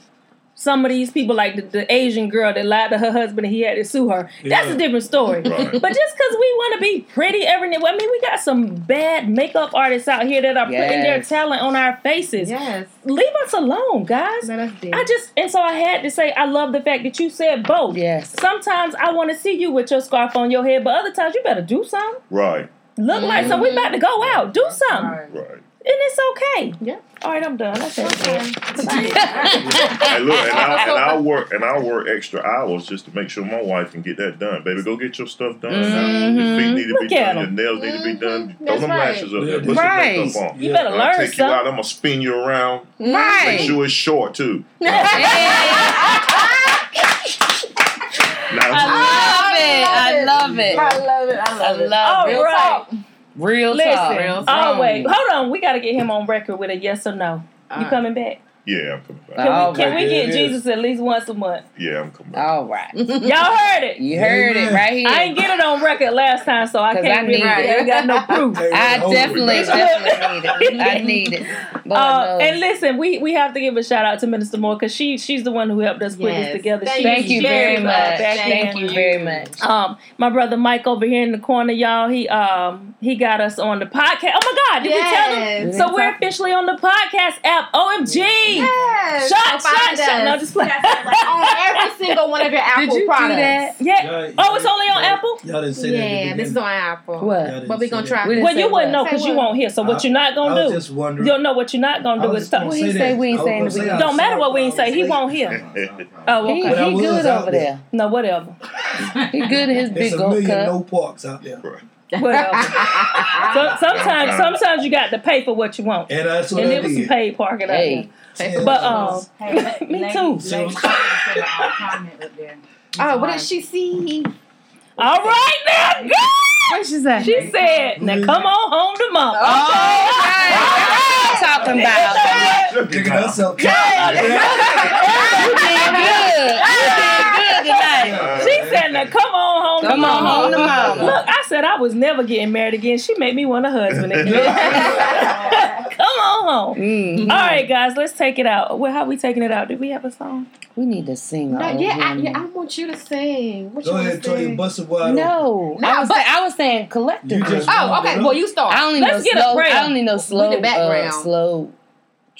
some of these people, like the, the Asian girl that lied to her husband and he had to sue her. That's Yeah. a different story. Right. [laughs] But just because we want to be pretty every now, I mean, we got some bad makeup artists out here that are putting their talent on our faces. Yes. Leave us alone, guys. Let us do. I just and so I had to say I love the fact that you said both. Yes. Sometimes I want to see you with your scarf on your head, but other times you better do something. Right. Look like mm-hmm. something. We about to go out. Do something. Right. Right. It's okay. Yeah. All right, I'm done. That's [laughs] it. Hey, look, and I'll, and I'll [laughs] work and I'll work extra hours just to make sure my wife can get that done. Baby, go get your stuff done. Mm-hmm. Your feet need to be Look at done. Your 'em. nails need to be done. Mm-hmm. Throw That's them right. lashes up there. Yeah, Put some right. makeup on. You better I'll learn take you out. I'm gonna spin you around. Make Right. sure it's short too. [laughs] I love it. I love it. I love it. I I love it. Real right. Real Listen. talk. Real wait, hold on. We got to get him on record with a yes or no. You Alright. coming back? Yeah, I'm coming back. Can we, can we get it is. Jesus at least once a month? Yeah, I'm coming back. All right. [laughs] Y'all heard it. You heard it right here. I ain't get it on record last time, so I can't I really. need it. I got no [laughs] proof. I definitely, definitely need it. [laughs] I need it. Uh, and listen, we, we have to give a shout out to Minister Moore because she she's the one who helped us put this together. Thank Thank you very much. back Thank you very much. Um, my brother Mike over here in the corner, y'all. He um he got us on the podcast. Oh my God, did we tell Yes. them? So we're officially on the podcast app. OMG! Yes. Shot, So shot, find shot. No, just play. on every single one of your Apple Did you products. do that? Yeah. Y'all- Oh, it's only on y'all- Apple. Y'all didn't say that. Yeah, this is on Apple. What? But we say gonna try. We Well, you wouldn't know because you won't hear. So what I- you're not gonna was do? just wondering. You'll know what you're not gonna do is stop. gonna What he say say we ain't saying gonna we Don't matter what we ain't say. He won't hear. [laughs] Oh, He, okay. He good over there. there. No, whatever. He good in his It's big a million cup. no parks out there. Whatever. [laughs] so, sometimes, sometimes you got to pay for what you want, And that's what and I it was some paid parking out Hey. But um, Hey, [laughs] Me lady- too. lady put comment up there. Oh, what did she see? All right now, girl. What she say? She said, "Now come on home to mama." Oh, right. That's what I'm talking about. Picking us up. You did good. You did good tonight. She said, "Now come on home." Come to on mama." home to mama. Look, I said I was never getting married again. She made me want a husband again. [laughs] [laughs] come on home. Mm. All right, guys, let's take it out. Well, how we taking it out? Did we have a song? We need to sing. No, yeah, I, yeah, I want you to sing. What Go you want ahead, to Toya, sing? bust it wide. No, No, I was but- say, I was saying collectively. You just- Oh, okay. Well, you start. I only Let's know get a slow. prayer. I only know slow. the background. Uh, slow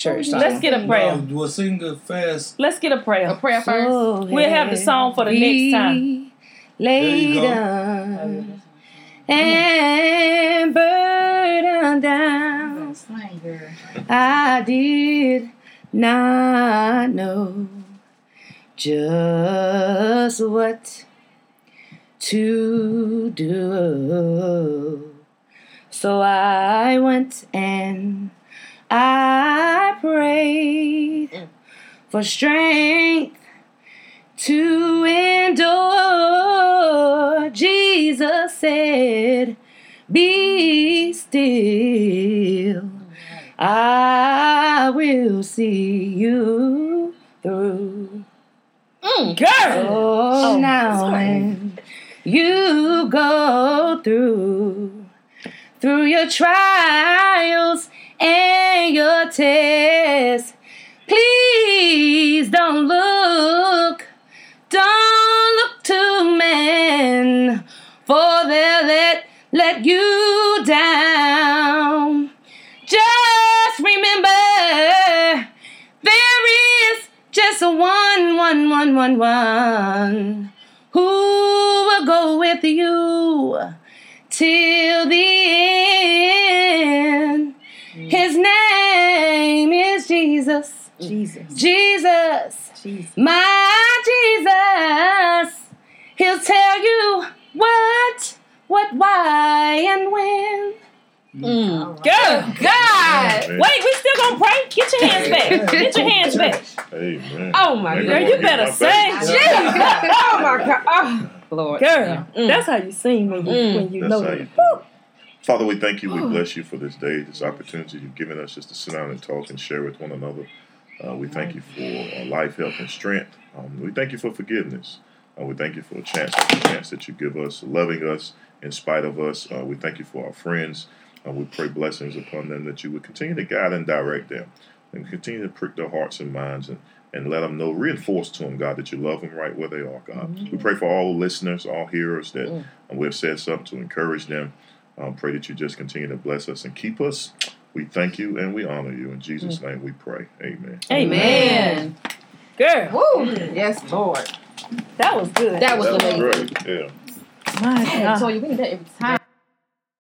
church songs. Let's get a prayer. No, we'll sing a fast. Let's get a prayer. a prayer first. So We'll have the song for the next time. There Lay you go. Mm-hmm. down and burden down. I did not know just what to do. So I went and I prayed for strength to endure. Jesus said, Be still. I will see you through. Mm, girl. Oh, now when you go through, through your trials and tests, please don't look, don't look to men, for they'll let, let you down. Just remember, there is just one, one, one, one, one who will go with you till the end. His name is Jesus. Jesus. Jesus. Jesus. My Jesus. He'll tell you what, what, why, and when. Mm. Girl. God. Amen. Wait, we still gonna pray? Get your hands back. Get your hands back. Amen. Oh, my Maybe God. Girl, you better my sing. Jesus. oh my God. Oh, Lord. Girl, Mm. that's how you sing when you Mm. when you That's know Father, we thank you. We bless you for this day, this opportunity you've given us just to sit down and talk and share with one another. Uh, we thank you for uh, life, health, and strength. Um, we thank you for forgiveness. Uh, we thank you for a chance, the chance that you give us, loving us in spite of us. Uh, we thank you for our friends. Uh, we pray blessings upon them that you would continue to guide and direct them and continue to prick their hearts and minds and, and let them know, reinforce to them, God, that you love them right where they are, God. We pray for all listeners, all hearers that uh, we have said something to encourage them. Um, pray that you just continue to bless us and keep us. We thank you and we honor you. In Jesus' name we pray. Amen. Amen. Girl, Woo. Yes, Lord. that was good. That was That was amazing. great. Yeah. My Man, God. so we need that every time.